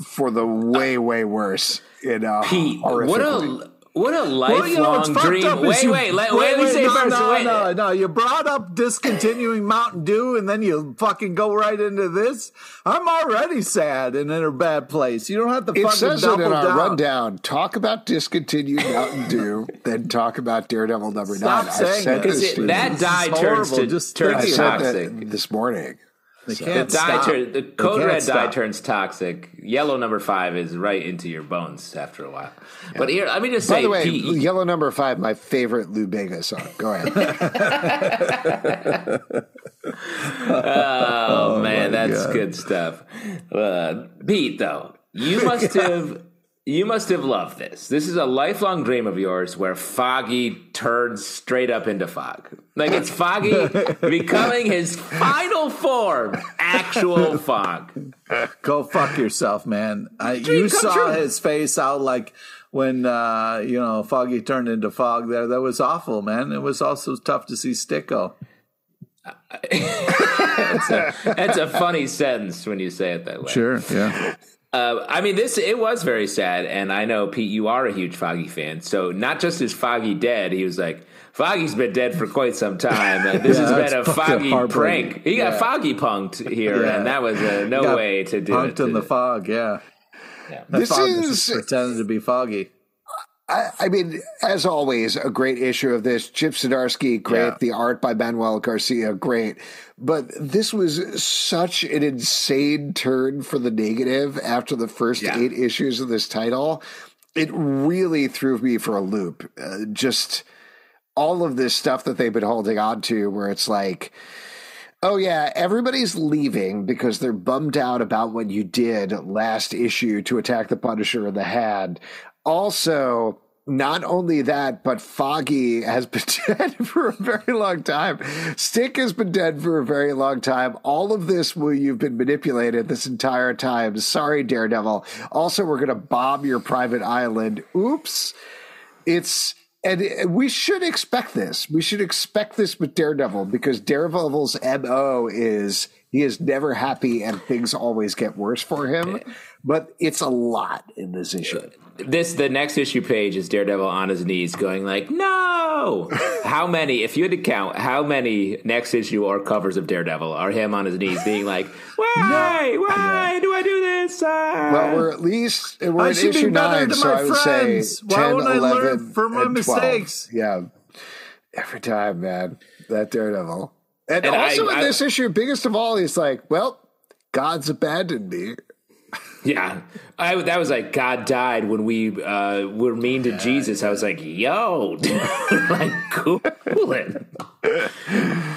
for the way, way worse. In a Pete, what a what a lifelong Well, you know, dream. Wait, you- wait, let, wait, me say no, first. No, wait. no, no. You brought up discontinuing Mountain Dew, and then you fucking go right into this. I'm already sad and in a bad place. You don't have to It fucking says it double in our rundown. Talk about discontinued Mountain Dew, then talk about Daredevil number Stop nine. saying I said it. this it, that This dye turns horrible. to Just turns toxic. this morning. They The can't dye stop. turn, the code red dye turns toxic. Yellow number five is right into your bones after a while. But here, let me just say, By the way, Yellow Number Five, my favorite Lou Bega song. Go ahead. Oh, man, that's God. good stuff. Uh, Pete, though, you must have you must have loved this. This is a lifelong dream of yours, where Foggy turns straight up into fog. Like it's Foggy becoming his final form, actual fog. Go fuck yourself, man. I, you saw true. his face out like when uh, you know Foggy turned into fog. There, that was awful, man. It was also tough to see Sticko. That's a funny sentence when you say it that way. Sure, yeah. Uh, I mean, this it was very sad, and I know Pete, you are a huge Foggy fan. So not just is Foggy dead, he was like, Foggy's been dead for quite some time, and this Yeah, has been a Foggy prank. He got Foggy punked here, Yeah. and that was uh, no way to do punked it. in the fog. Yeah, Yeah. That This fog is- just pretended to be foggy. I, I mean, as always, a great issue of this. Chip Zdarsky, great. Yeah. The art by Manuel Garcia, great. But this was such an insane turn for the negative after the first Yeah. eight issues of this title. It really threw me for a loop. Uh, just all of this stuff that they've been holding on to, where it's like, Oh yeah, everybody's leaving because they're bummed out about what you did last issue to attack the Punisher in the Hand. Also, not only that, but Foggy has been dead for a very long time. Stick has been dead for a very long time. All of this will you've been manipulated this entire time. Sorry, Daredevil. Also, we're gonna bomb your private island. Oops. It's and we should expect this. We should expect this with Daredevil because Daredevil's MO is he is never happy and things always get worse for him. Eh. But it's a lot in this issue. This the next issue page is Daredevil on his knees going like, "No!" how many? If you had to count, how many next issue or covers of Daredevil are him on his knees being like, "Why? Why do I do this?" Ah." Well, we're at least we're I be issue nine, so I would friends. say Why 10, won't I learn from my 12. mistakes? Yeah, every time, man, that Daredevil. And, And also I- in I- this issue, biggest of all, he's like, "Well, God's abandoned me." Yeah, I that was like God died when we uh, were mean to Jesus. I was like, yo, like cool it.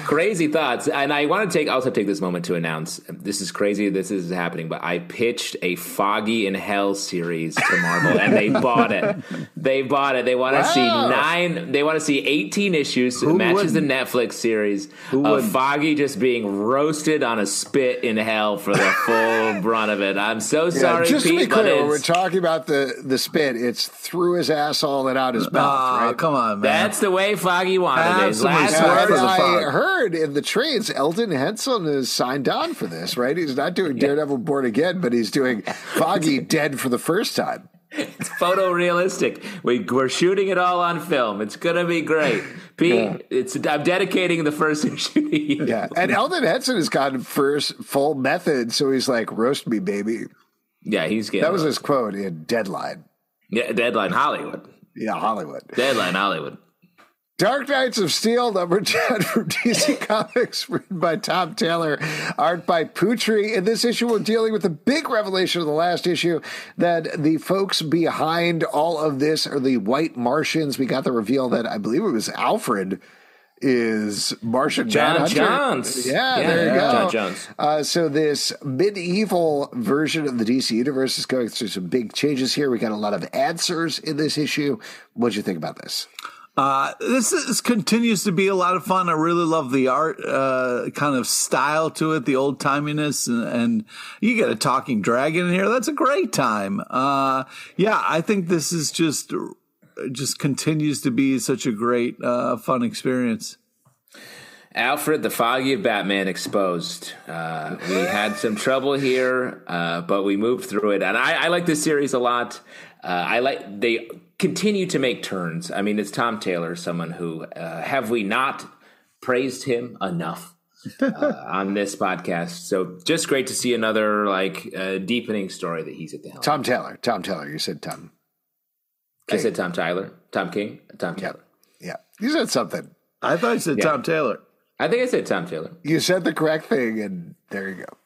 crazy thoughts. And I want to take also take this moment to announce this is crazy. This is happening, but I pitched a Foggy in Hell series to Marvel, and they bought it. They bought it. They want to see nine. They want to see eighteen issues. It matches the Netflix series of wouldn't? Foggy just being roasted on a spit in hell for the full brunt of it. I'm so Yeah, sorry, just Pete, be but clear, when we're talking about the the spit, it's through his asshole and out his mouth, Ah, right? come on, man. That's the way Foggy wanted Have it. His some last Yeah, word. I fog. heard in the trades, Elden Henson is signed on for this, right? He's not doing Daredevil Born Again, but he's doing Foggy Dead for the first time. It's photorealistic. We, we're shooting it all on film. It's gonna be great. Pete, it's I'm dedicating the first issue to you. Yeah, and Elden Henson has gotten first full method, so he's like, "Roast me, baby." Yeah, he's getting That was his quote in Deadline. yeah, Deadline Hollywood. Yeah, Hollywood. Deadline Hollywood. Dark Knights of Steel, number 10 from DC Comics, written by Tom Taylor, art by Putri. In this issue, we're dealing with the big revelation of the last issue that the folks behind all of this are the White Martians. We got the reveal that I believe it was Alfred is Martian John Manhunter. Jones. Yeah, Yeah, there you go. John Jones. Uh, so this medieval version of the DC universe is going through some big changes here. We got a lot of answers in this issue. What'd you think about this? Uh, this is, continues to be a lot of fun. I really love the art, uh, kind of style to it, the old timiness, and, and, you get a talking dragon in here. That's a great time. Uh, yeah, I think this is just, just continues to be such a great, uh, fun experience. Alfred, the foggy of Batman exposed. Uh, we had some trouble here, uh, but we moved through it. And I, I like this series a lot. Uh, I like they continue to make turns. I mean, it's Tom Taylor, someone who uh, have we not praised him enough uh, on this podcast? So just great to see another like uh, deepening story that he's at the helm. Tom Taylor, Tom Taylor. You said Tom. King. I said Tom Tyler, Tom King, Tom Taylor. Yeah, you said something. I thought you said yeah. Tom Taylor. I think I said Tom Taylor. You said the correct thing, and there you go.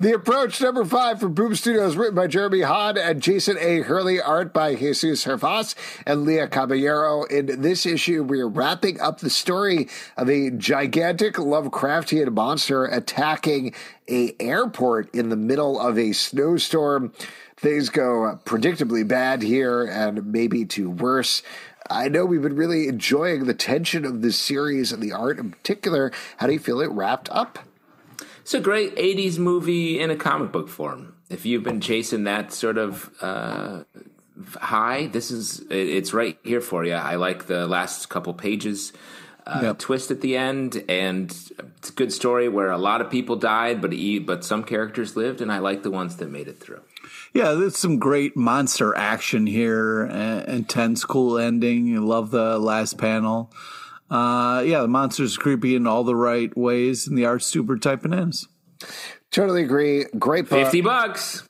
The approach number five from Boom Studios, written by Jeremy Haun and Jason A. Hurley, art by Jesus Hervas and Leah Caballero. In this issue, we are wrapping up the story of a gigantic Lovecraftian monster attacking a airport in the middle of a snowstorm. Things go predictably bad here and maybe to worse. I know we've been really enjoying the tension of this series and the art in particular. How do you feel it wrapped up? It's a great 80s movie in a comic book form. If you've been chasing that sort of uh, high, this is it's right here for you. I like the last couple pages. Uh, yep. twist at the end, and it's a good story where a lot of people died, but but some characters lived, and I like the ones that made it through. Yeah, there's some great monster action here. Intense, cool ending. I love the last panel. Uh, yeah, the monster's creepy in all the right ways, and the art's super type and ends. Totally agree. Great book. Fifty bucks.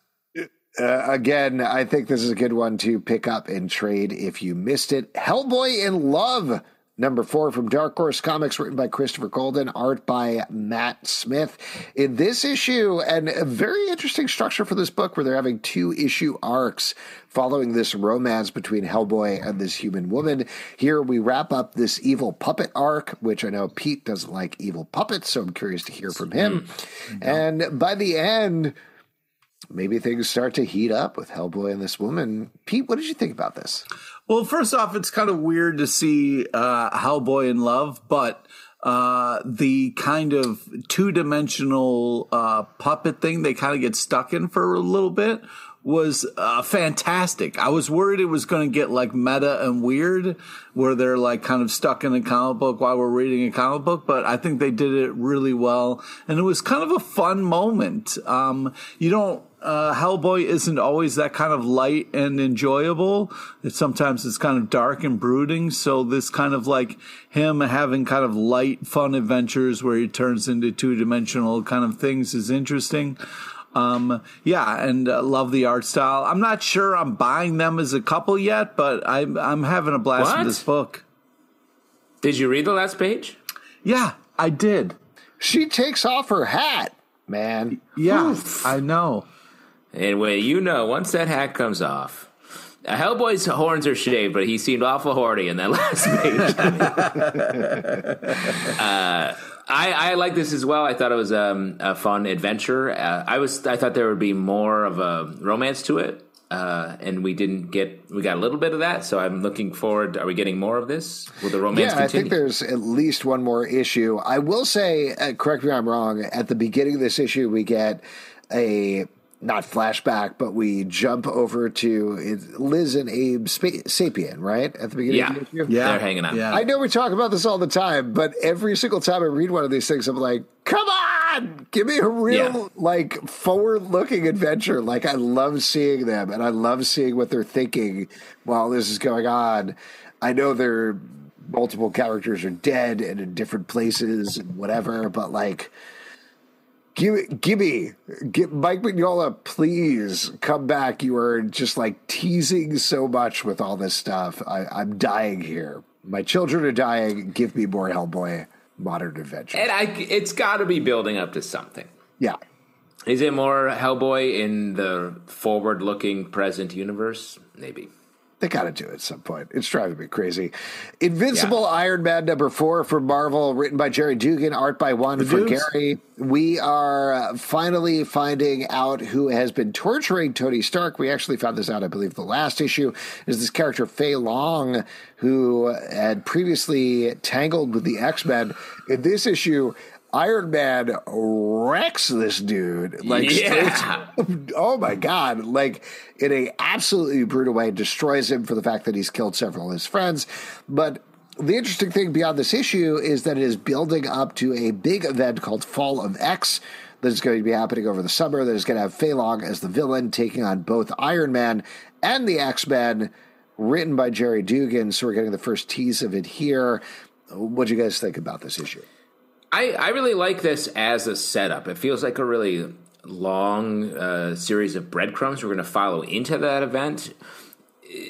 Uh, again, I think this is a good one to pick up and trade if you missed it. Hellboy in Love Number four from Dark Horse Comics, written by Christopher Golden, art by Matt Smith. In this issue, and a very interesting structure for this book where they're having two issue arcs following this romance between Hellboy and this human woman. Here we wrap up this evil puppet arc, which I know Pete doesn't like evil puppets, so I'm curious to hear from him. Mm-hmm. And by the end, maybe things start to heat up with Hellboy and this woman. Pete, what did you think about this? Well, first off, it's kind of weird to see uh, Hellboy in love, but uh, the kind of two dimensional uh, puppet thing they kind of get stuck in for a little bit was uh, fantastic. I was worried it was going to get like meta and weird, where they're like kind of stuck in a comic book while we're reading a comic book. But I think they did it really well, and it was kind of a fun moment. Um, you don't. Uh, Hellboy isn't always that kind of light and enjoyable. It, sometimes it's kind of dark and brooding. So this kind of like him having kind of light, fun adventures where he turns into two dimensional kind of things is interesting. Um, yeah, and uh, love the art style. I'm not sure I'm buying them as a couple yet, but I'm I'm having a blast what? with this book. Did you read the last page? Yeah, I did. She takes off her hat, man. Yeah, Oof. I know. Anyway, you know, once that hat comes off, Hellboy's horns are shaved, but he seemed awful horny in that last page. uh, I, I like this as well. I thought it was um, a fun adventure. Uh, I was I thought there would be more of a romance to it, uh, and we didn't get. We got a little bit of that, so I'm looking forward. Are we getting more of this? Will the romance? Yeah, continue? I think there's at least one more issue. I will say, uh, correct me if I'm wrong. At the beginning of this issue, we get a not flashback, but we jump over to Liz and Abe Sp- Sapien, right? At the beginning yeah. of the issue? Yeah. They're hanging out. Yeah. I know we talk about this all the time, but every single time I read one of these things, I'm like, come on, give me a real, yeah. like, forward looking adventure. Like, I love seeing them and I love seeing what they're thinking while this is going on. I know their multiple characters are dead and in different places and whatever, but like, Give, give me, give, Mike Mignola, please come back. You are just like teasing so much with all this stuff. I, I'm dying here. My children are dying. Give me more Hellboy modern adventure. And I, it's got to be building up to something. Yeah. Is it more Hellboy in the forward-looking present universe? Maybe. They got to do it at some point. It's driving me crazy. Invincible yeah. Iron Man number four for Marvel, written by Gerry Duggan, art by Juan the for dudes. Gary. We are uh, finally finding out who has been torturing Tony Stark. We actually found this out, I believe, the last issue is this character Feilong, who had previously tangled with the X Men. In this issue, Iron Man wrecks this dude. Like, yeah. oh my God. Like, in a absolutely brutal way, destroys him for the fact that he's killed several of his friends. But the interesting thing beyond this issue is that it is building up to a big event called Fall of X that is going to be happening over the summer that is going to have Feilong as the villain taking on both Iron Man and the X Men, written by Gerry Duggan. So we're getting the first tease of it here. What do you guys think about this issue? I, I really like this as a setup. It feels like a really long uh, series of breadcrumbs we're going to follow into that event.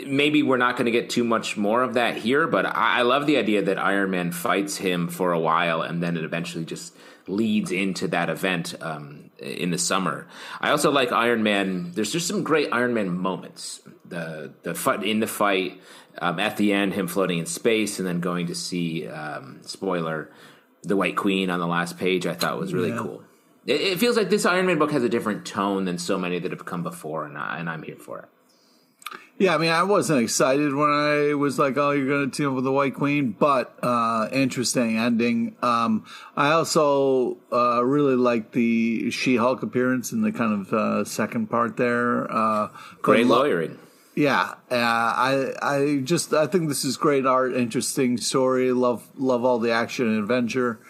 Maybe we're not going to get too much more of that here, but I, I love the idea that Iron Man fights him for a while and then it eventually just leads into that event um, in the summer. I also like Iron Man. There's just some great Iron Man moments. The the fight in the fight um, at the end, him floating in space, and then going to see um, spoiler the White Queen on the last page, I thought was really yeah. cool. It, it, feels like this Iron Man book has a different tone than so many that have come before, and, I, and I'm here for it. Yeah, I mean, I wasn't excited when I was like, "Oh, you're going to team up with the White Queen," but uh, interesting ending. Um, I also uh, really like the She-Hulk appearance in the kind of uh, second part there. Uh, Great lawyering. Yeah, uh, I I just I think this is great art, interesting story. Love love all the action and adventure.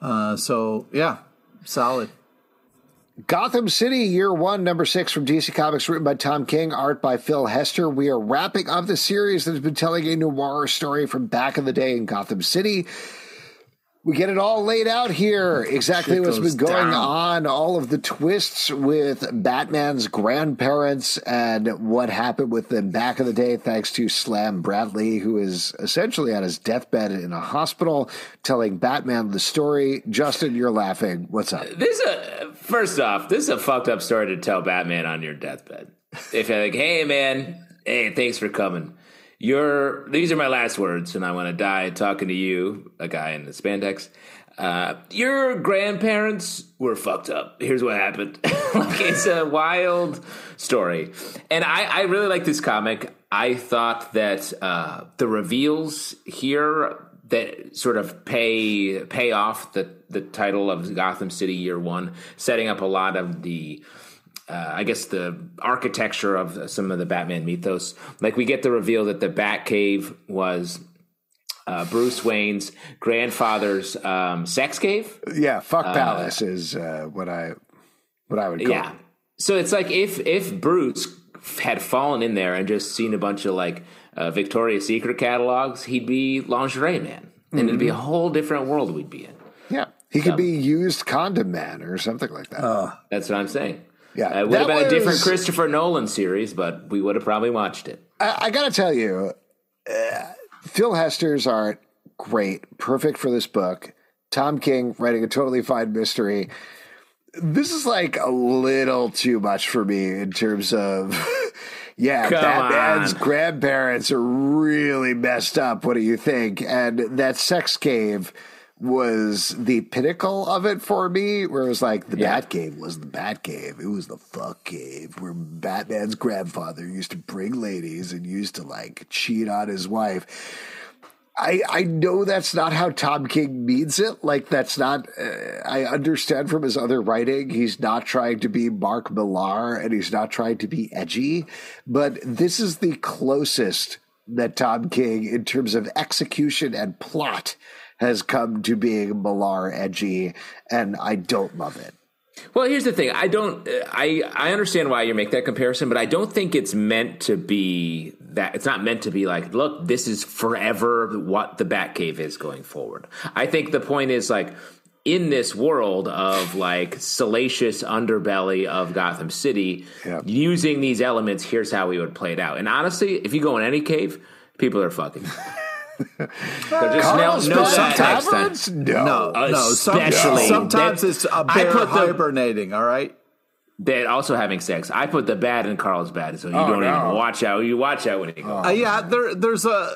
Uh, so yeah, solid. Gotham City, year one, number six from DC Comics, written by Tom King, art by Phil Hester. We are wrapping up the series that has been telling a noir story from back in the day in Gotham City we get it all laid out here. Exactly Shit what's been going down. on, all of the twists with Batman's grandparents and what happened with them back in the day, thanks to Slam Bradley, who is essentially on his deathbed in a hospital telling Batman the story. Justin, you're laughing. What's up? This is a, first off, this is a fucked up story to tell Batman on your deathbed. If you're like, hey man, hey, thanks for coming your these are my last words, and I want to die talking to you, a guy in the spandex. Uh, your grandparents were fucked up. Here's what happened. like it's a wild story, and I, I really like this comic. I thought that uh, the reveals here that sort of pay pay off the the title of Gotham City Year One, setting up a lot of the uh, I guess the architecture of some of the Batman mythos. Like we get the reveal that the Batcave was uh, Bruce Wayne's grandfather's um, sex cave. Yeah, fuck uh, palace is uh, what I what I would call. Yeah, it. so it's like if if Bruce had fallen in there and just seen a bunch of like uh, Victoria's Secret catalogs, he'd be lingerie man, and mm-hmm. it'd be a mm-hmm. whole different world we'd be in. Yeah, he so. could be used condom man or something like that. Uh, That's what I'm saying. Yeah, uh, it would have been was, a different Christopher Nolan series, but we would have probably watched it. I, I got to tell you, uh, Phil Hester's art great, perfect for this book. Tom King writing a totally fine mystery. This is like a little too much for me in terms of. Yeah, Come Batman's on. grandparents are really messed up. What do you think? And that sex cave was the pinnacle of it for me, where it was like the yeah. Bat Cave was the Bat Cave. It was the fuck cave where Batman's grandfather used to bring ladies and used to like cheat on his wife. I, I know that's not how Tom King means it. Like that's not. Uh, I understand from his other writing, he's not trying to be Mark Millar and he's not trying to be edgy. But this is the closest that Tom King, in terms of execution and plot, has come to being Millar edgy, and I don't love it. Well, here's the thing. I don't. I I understand why you make that comparison, but I don't think it's meant to be that. It's not meant to be like, look, this is forever what the Batcave is going forward. I think the point is like in this world of like salacious underbelly of Gotham City, yep. using these elements. Here's how we would play it out. And honestly, if you go in any cave, people are fucking. know, know that No, no, no. Especially, sometimes it's a bear hibernating. All right. They're also having sex. I put the bad in Carl's bad, so you Oh, don't no. even watch out. You watch out when it goes. Uh, yeah, there, there's a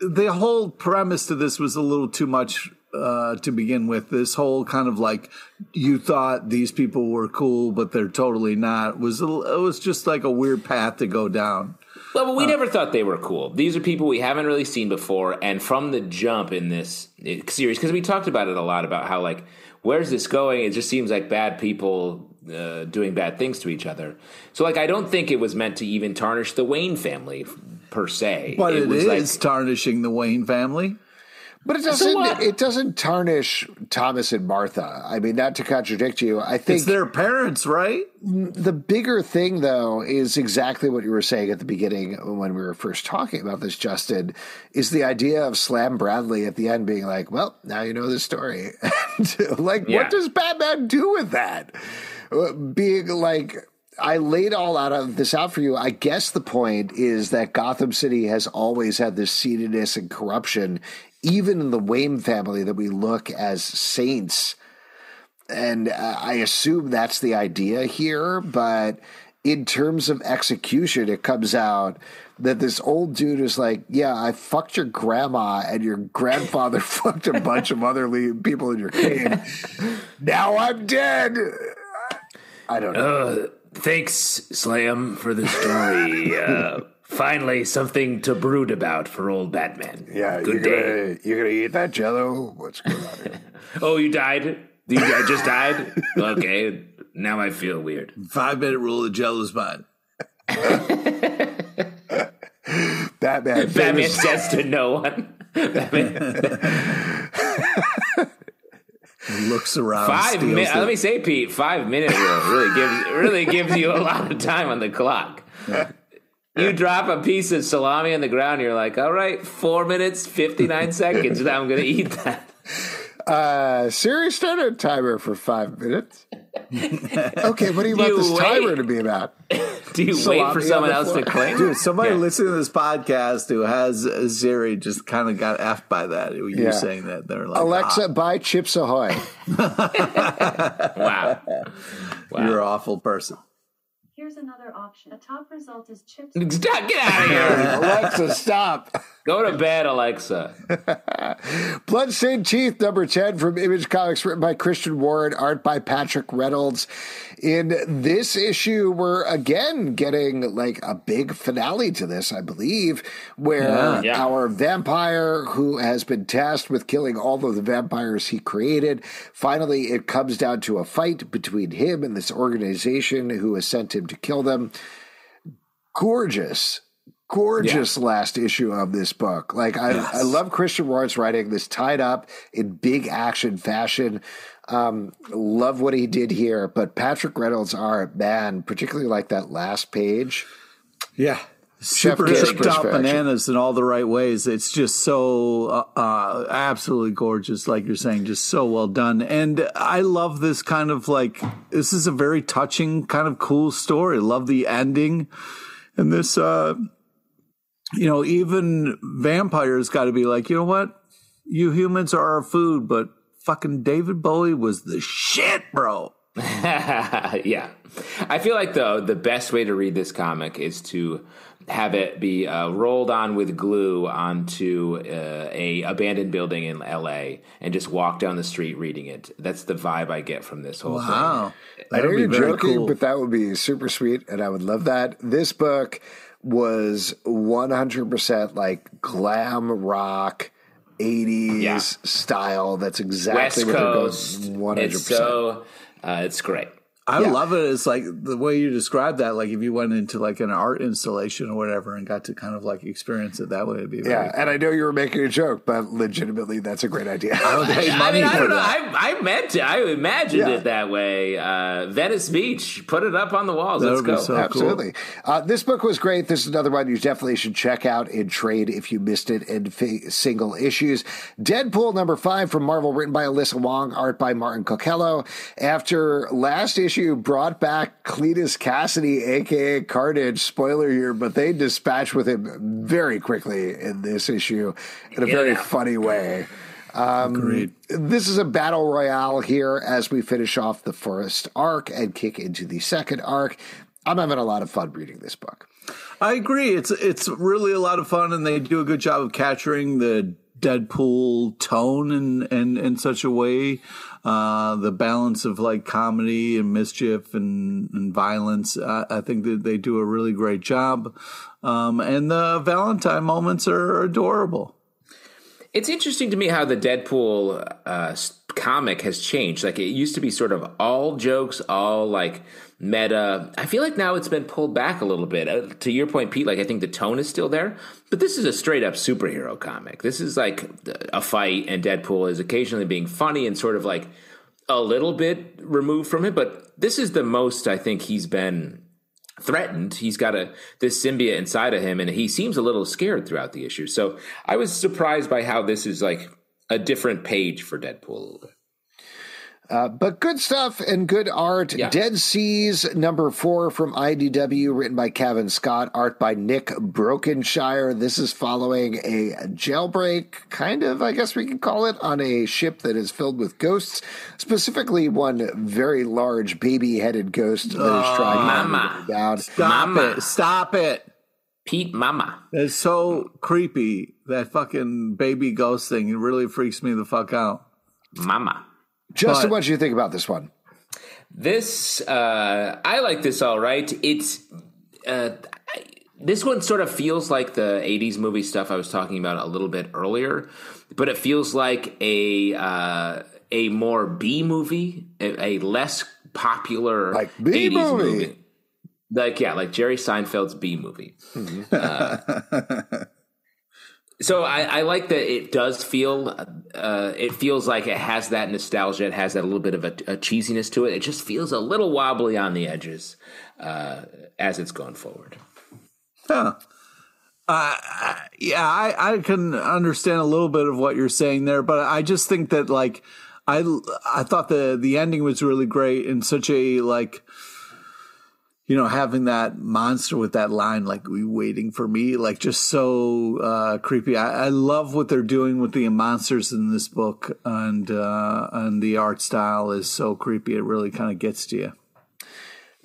the whole premise to this was a little too much uh, to begin with. This whole kind of like you thought these people were cool, but they're totally not. Was a, it was just like a weird path to go down. Well, but we never thought they were cool. These are people we haven't really seen before, and from the jump in this eh, series, because we talked about it a lot about how like where's this going? It just seems like bad people uh, doing bad things to each other. So like I don't think it was meant to even tarnish the Wayne family per se. But it was is like tarnishing the Wayne family. But it doesn't. what? it doesn't tarnish Thomas and Martha. I mean, not to contradict you, I think It's their parents, right? the bigger thing, though, is exactly what you were saying at the beginning when we were first talking about this. Justin is the idea of Slam Bradley at the end being like, "Well, now you know the story." Like, Yeah. what does Batman do with that? Uh, Being like. I laid all out of this out for you. I guess the point is that Gotham City has always had this seediness and corruption, even in the Wayne family, that we look as saints and uh, I assume that's the idea here. But in terms of execution, it comes out that this old dude is like, "Yeah, I fucked your grandma, and your grandfather fucked a bunch of other people in your cane. now I'm dead." I don't know. Uh, thanks, Slam, for the story. uh, finally, something to brood about for old Batman. yeah, good you're day. gonna you're gonna eat that Jello. What's going on here? Oh, you died? You I just died? Okay, now I feel weird. Five minute rule of Jello's mine. Batman. Batman says to no one. Batman, Looks around. five minutes. Let me say, Pete, five minute rule really gives really gives you a lot of time on the clock. You drop a piece of salami on the ground, you're like, all right, four minutes, 59 seconds, now I'm going to eat that. Uh, Siri started a timer for five minutes. okay, what do you want You this wait. timer to be about? Do you Salami wait for someone else to floor. claim? Dude, somebody Yeah. listening to this podcast who has a Siri just kind of got effed by that. You Yeah. saying that they're like, Alexa, buy Chips Ahoy. Wow. "Ah, you're an awful person. Here's another option. A top result is chips. Stop, get out of here. Alexa, stop. Go to bed, Alexa. Bloodstained Teeth, number 10 from Image Comics, written by Christian Ward, art by Patrick Reynolds. In this issue, we're again getting like a big finale to this, I believe, where Yeah. Yeah. our vampire, who has been tasked with killing all of the vampires he created, finally it comes down to a fight between him and this organization who has sent him to kill them. Gorgeous gorgeous last issue of this book. Like I, I love Christian Ward's writing this tied up in big action fashion. Um, love what he did here, but Patrick Reynolds art, man, particularly like that last page. Yeah. Super Kiss out bananas in all the right ways. It's just so uh, uh, absolutely gorgeous, like you're saying, just so well done. And I love this kind of like this is a very touching, kind of cool story. Love the ending, and this, uh, you know, even vampires got to be like, you know what, you humans are our food, but fucking David Bowie was the shit, bro. yeah. I feel like though the best way to read this comic is to have it be uh, rolled on with glue onto uh, a abandoned building in L.A. and just walk down the street reading it. That's the vibe I get from this whole Wow, I know you're joking, cool. but that would be super sweet, and I would love that. This book was 100% like glam rock. 80s Yeah. style. That's exactly West what Coast. they're going. 100%. It's so. Uh, it's great. I Yeah. love it. It's like the way you describe that. Like if you went into like an art installation or whatever and got to kind of like experience it that way, it'd be very Yeah, and I know you were making a joke, but legitimately, that's a great idea. I would pay I money mean, I don't know. I, I meant it. I imagined Yeah. it that way. Uh, Venice Beach. Put it up on the walls. That Let's would be go. so- Absolutely. Uh, this book was great. This is another one you definitely should check out in trade if you missed it in fi- single issues. Deadpool number five from Marvel, written by Alyssa Wong, art by Martin Coccolo. After last issue brought back Cletus Kasady, aka Carnage, spoiler here, but they dispatched with him very quickly in this issue in a very Yeah. funny way. Um, Agreed. This is a battle royale here as we finish off the first arc and kick into the second arc. I'm having a lot of fun reading this book. I agree. It's it's really a lot of fun, and they do a good job of capturing the Deadpool tone and in, in such a way. Uh, the balance of like comedy and mischief and, and violence. I, I think that they do a really great job. Um, and the Valentine moments are adorable. It's interesting to me how the Deadpool uh, comic has changed. Like it used to be sort of all jokes, all like meta. I feel like now it's been pulled back a little bit. Uh, to your point, Pete, like I think the tone is still there, but this is a straight up superhero comic. This is like a fight, and Deadpool is occasionally being funny and sort of like a little bit removed from it. But this is the most I think he's been threatened. He's got a this symbiote inside of him, and he seems a little scared throughout the issue. So I was surprised by how this is like a different page for Deadpool. A little bit. Uh, but good stuff and good art. Yeah. Dead Seas, number four from IDW, written by Cavan Scott, art by Nick Brokenshire. This is following a jailbreak, kind of, I guess we could call it, on a ship that is filled with ghosts, specifically one very large baby headed ghost that is trying to Mama. down. Stop Mama. it! Stop it! Pete Mama. It's so creepy. That fucking baby ghost thing. It really freaks me the fuck out. Mama. Justin, what do you think about this one? This uh, I like this all right. It's uh, I, this one sort of feels like the '80s movie stuff I was talking about a little bit earlier, but it feels like a uh, a more B movie, a, a less popular Like B 80s movie. Like yeah, like Jerry Seinfeld's B movie. Uh, so I, I like that it does feel uh, it feels like it has that nostalgia it has that little bit of a, a cheesiness to it it just feels a little wobbly on the edges uh, as it's going forward Huh. Uh, yeah, I, I can understand a little bit of what you're saying there, but I just think that like I I thought the the ending was really great and such a like you know having that monster with that line like we waiting for me? Like just so uh creepy. I, I love what they're doing with the monsters in this book and uh and the art style is so creepy. It really kind of gets to you.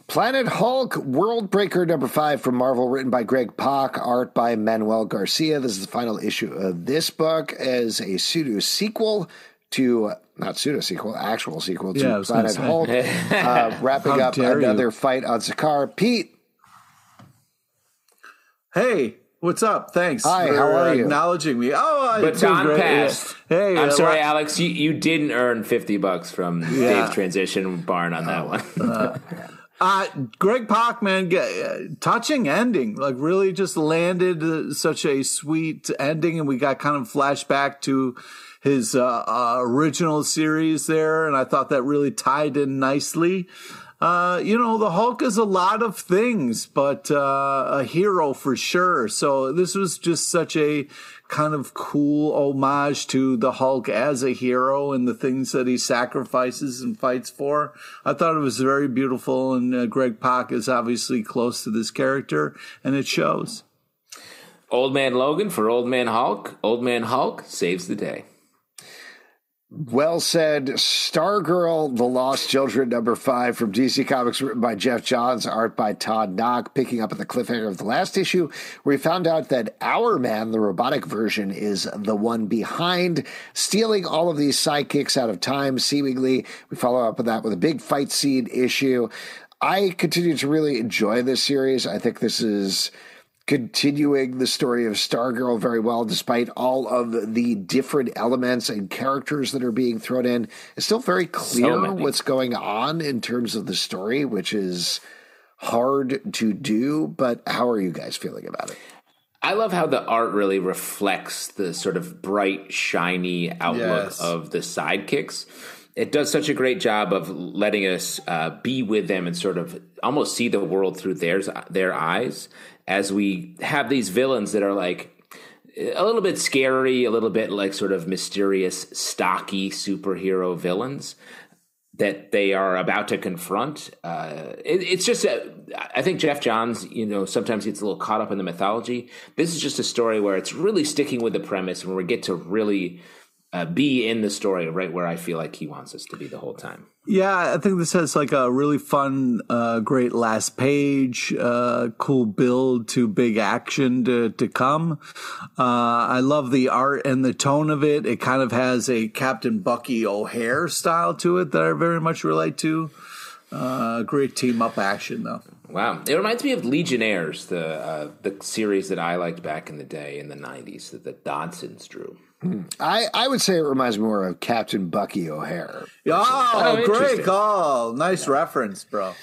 Planet Hulk World Breaker number five from Marvel, written by Greg Pak, art by Manuel Garcia. This is the final issue of this book as a pseudo sequel to, not pseudo sequel, actual sequel to Yeah, I Planet. Hulk, uh, wrapping up dare you. another fight on Sakaar. Pete, Hey, what's up? Thanks. Hi, for, how are uh, you? Acknowledging me. Oh, I but doing Don great. passed Hey, i'm uh, sorry la- alex you, you didn't earn 50 bucks from dave's transition barn on that one Uh, Greg Pak, man, get, uh, touching ending. Like, really just landed uh, such a sweet ending, and we got kind of flashback to his uh, uh, original series there, and I thought that really tied in nicely. Uh, you know, the Hulk is a lot of things, but uh, a hero for sure. So this was just such a kind of cool homage to the Hulk as a hero and the things that he sacrifices and fights for. I thought it was very beautiful, and uh, Greg Pak is obviously close to this character, and it shows. old man logan for old man hulk old man hulk saves the day well said. Stargirl, The Lost Children, number five from DC Comics, written by Geoff Johns, art by Todd Nauck, picking up at the cliffhanger of the last issue, where we found out that Hourman, the robotic version, is the one behind stealing all of these sidekicks out of time, seemingly. We follow up with that with a big fight scene issue. I continue to really enjoy this series. I think this is continuing the story of Stargirl very well, despite all of the different elements and characters that are being thrown in. It's still very clear many. what's going on in terms of the story, which is hard to do. But how are you guys feeling about it? I love how the art really reflects the sort of bright, shiny outlook Yes. of the sidekicks. It does such a great job of letting us uh, be with them and sort of almost see the world through theirs, their eyes as we have these villains that are like a little bit scary, a little bit like sort of mysterious, stocky superhero villains that they are about to confront. Uh, it, it's just, a, I think Geoff Johns, you know, sometimes gets a little caught up in the mythology. This is just a story where it's really sticking with the premise, and we get to really uh, be in the story right where I feel like he wants us to be the whole time. Yeah, I think this has like a really fun, uh, great last page, uh, cool build to big action to, to come. Uh, I love the art and the tone of it. It kind of has a Captain Bucky O'Hare style to it that I very much relate to. Uh, great team up action though. Wow, it reminds me of Legionnaires, the uh, the series that I liked back in the day in the '90s that the Dodsons drew. I, I would say it reminds me more of Captain Bucky O'Hare. Oh, Oh, great call. Nice reference, bro.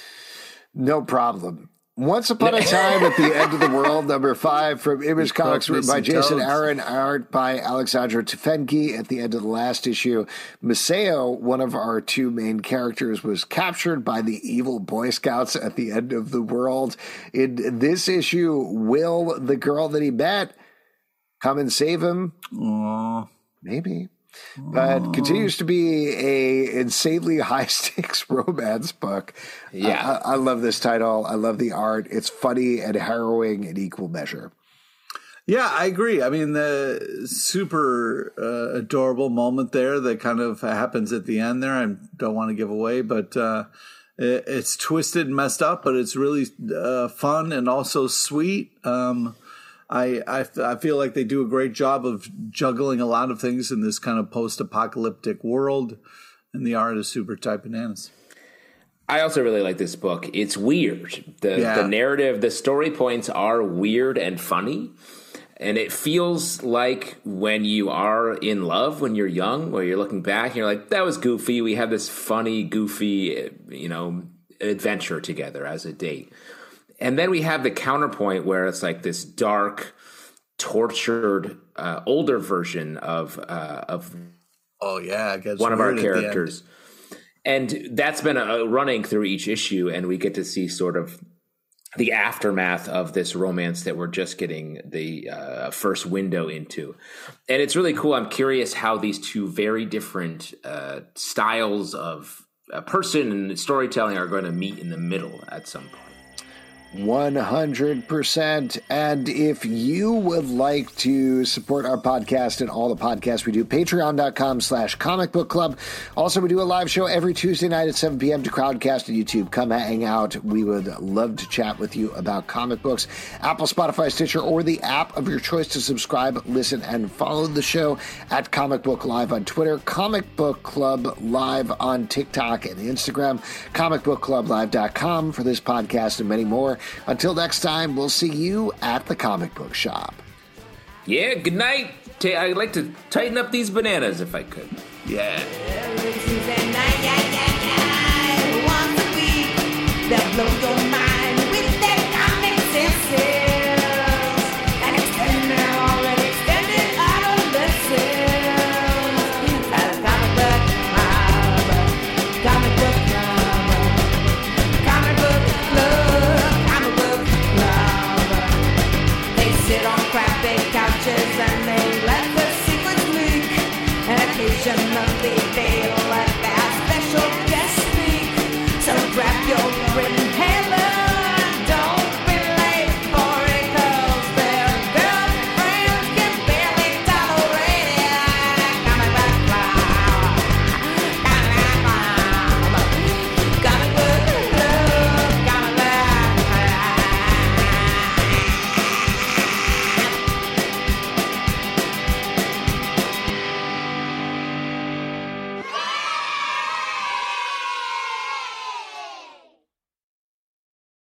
No problem. Once Upon a Time at the End of the World, number five from Image Comics, written by Jason toads. Aaron, art by Alexandre Tefenkgi at the end of the last issue. Maseo, one of our two main characters, was captured by the evil Boy Scouts at the end of the world. In this issue, will the girl that he met come and save him? Aw. Maybe. But continues to be a insanely high stakes romance book. Yeah. I, I love this title. I love the art. It's funny and harrowing in equal measure. Yeah, I agree. I mean, the super uh, adorable moment there that kind of happens at the end there. I don't want to give away, but uh, it, it's twisted and messed up, but it's really uh, fun and also sweet. Um, I, I I feel like they do a great job of juggling a lot of things in this kind of post-apocalyptic world, and the art is super tight bananas. I also really like this book. It's weird. The Yeah. the narrative, the story points are weird and funny. And it feels like when you are in love when you're young, where you're looking back and you're like, that was goofy. We had this funny, goofy, you know, adventure together as a date. And then we have the counterpoint where it's like this dark, tortured, uh, older version of uh, of Oh yeah, one of our weird at the end. characters. And that's been a, running through each issue, and we get to see sort of the aftermath of this romance that we're just getting the uh, first window into. And it's really cool. I'm curious how these two very different uh, styles of a person and storytelling are going to meet in the middle at some point. 100%. And if you would like to support our podcast and all the podcasts we do, patreon.com slash comic book club. Also, we do a live show every Tuesday night at 7 p.m. to Crowdcast and YouTube. Come hang out. We would love to chat with you about comic books. Apple, Spotify, Stitcher, or the app of your choice to subscribe, listen, and follow the show at Comic Book Live on Twitter, Comic Book Club Live on TikTok and Instagram, comicbookclublive.com for this podcast and many more. Until next time, we'll see you at the comic book shop. Yeah, good night. Ta- I'd like to tighten up these bananas if I could. Yeah. Tuesday night, yeah,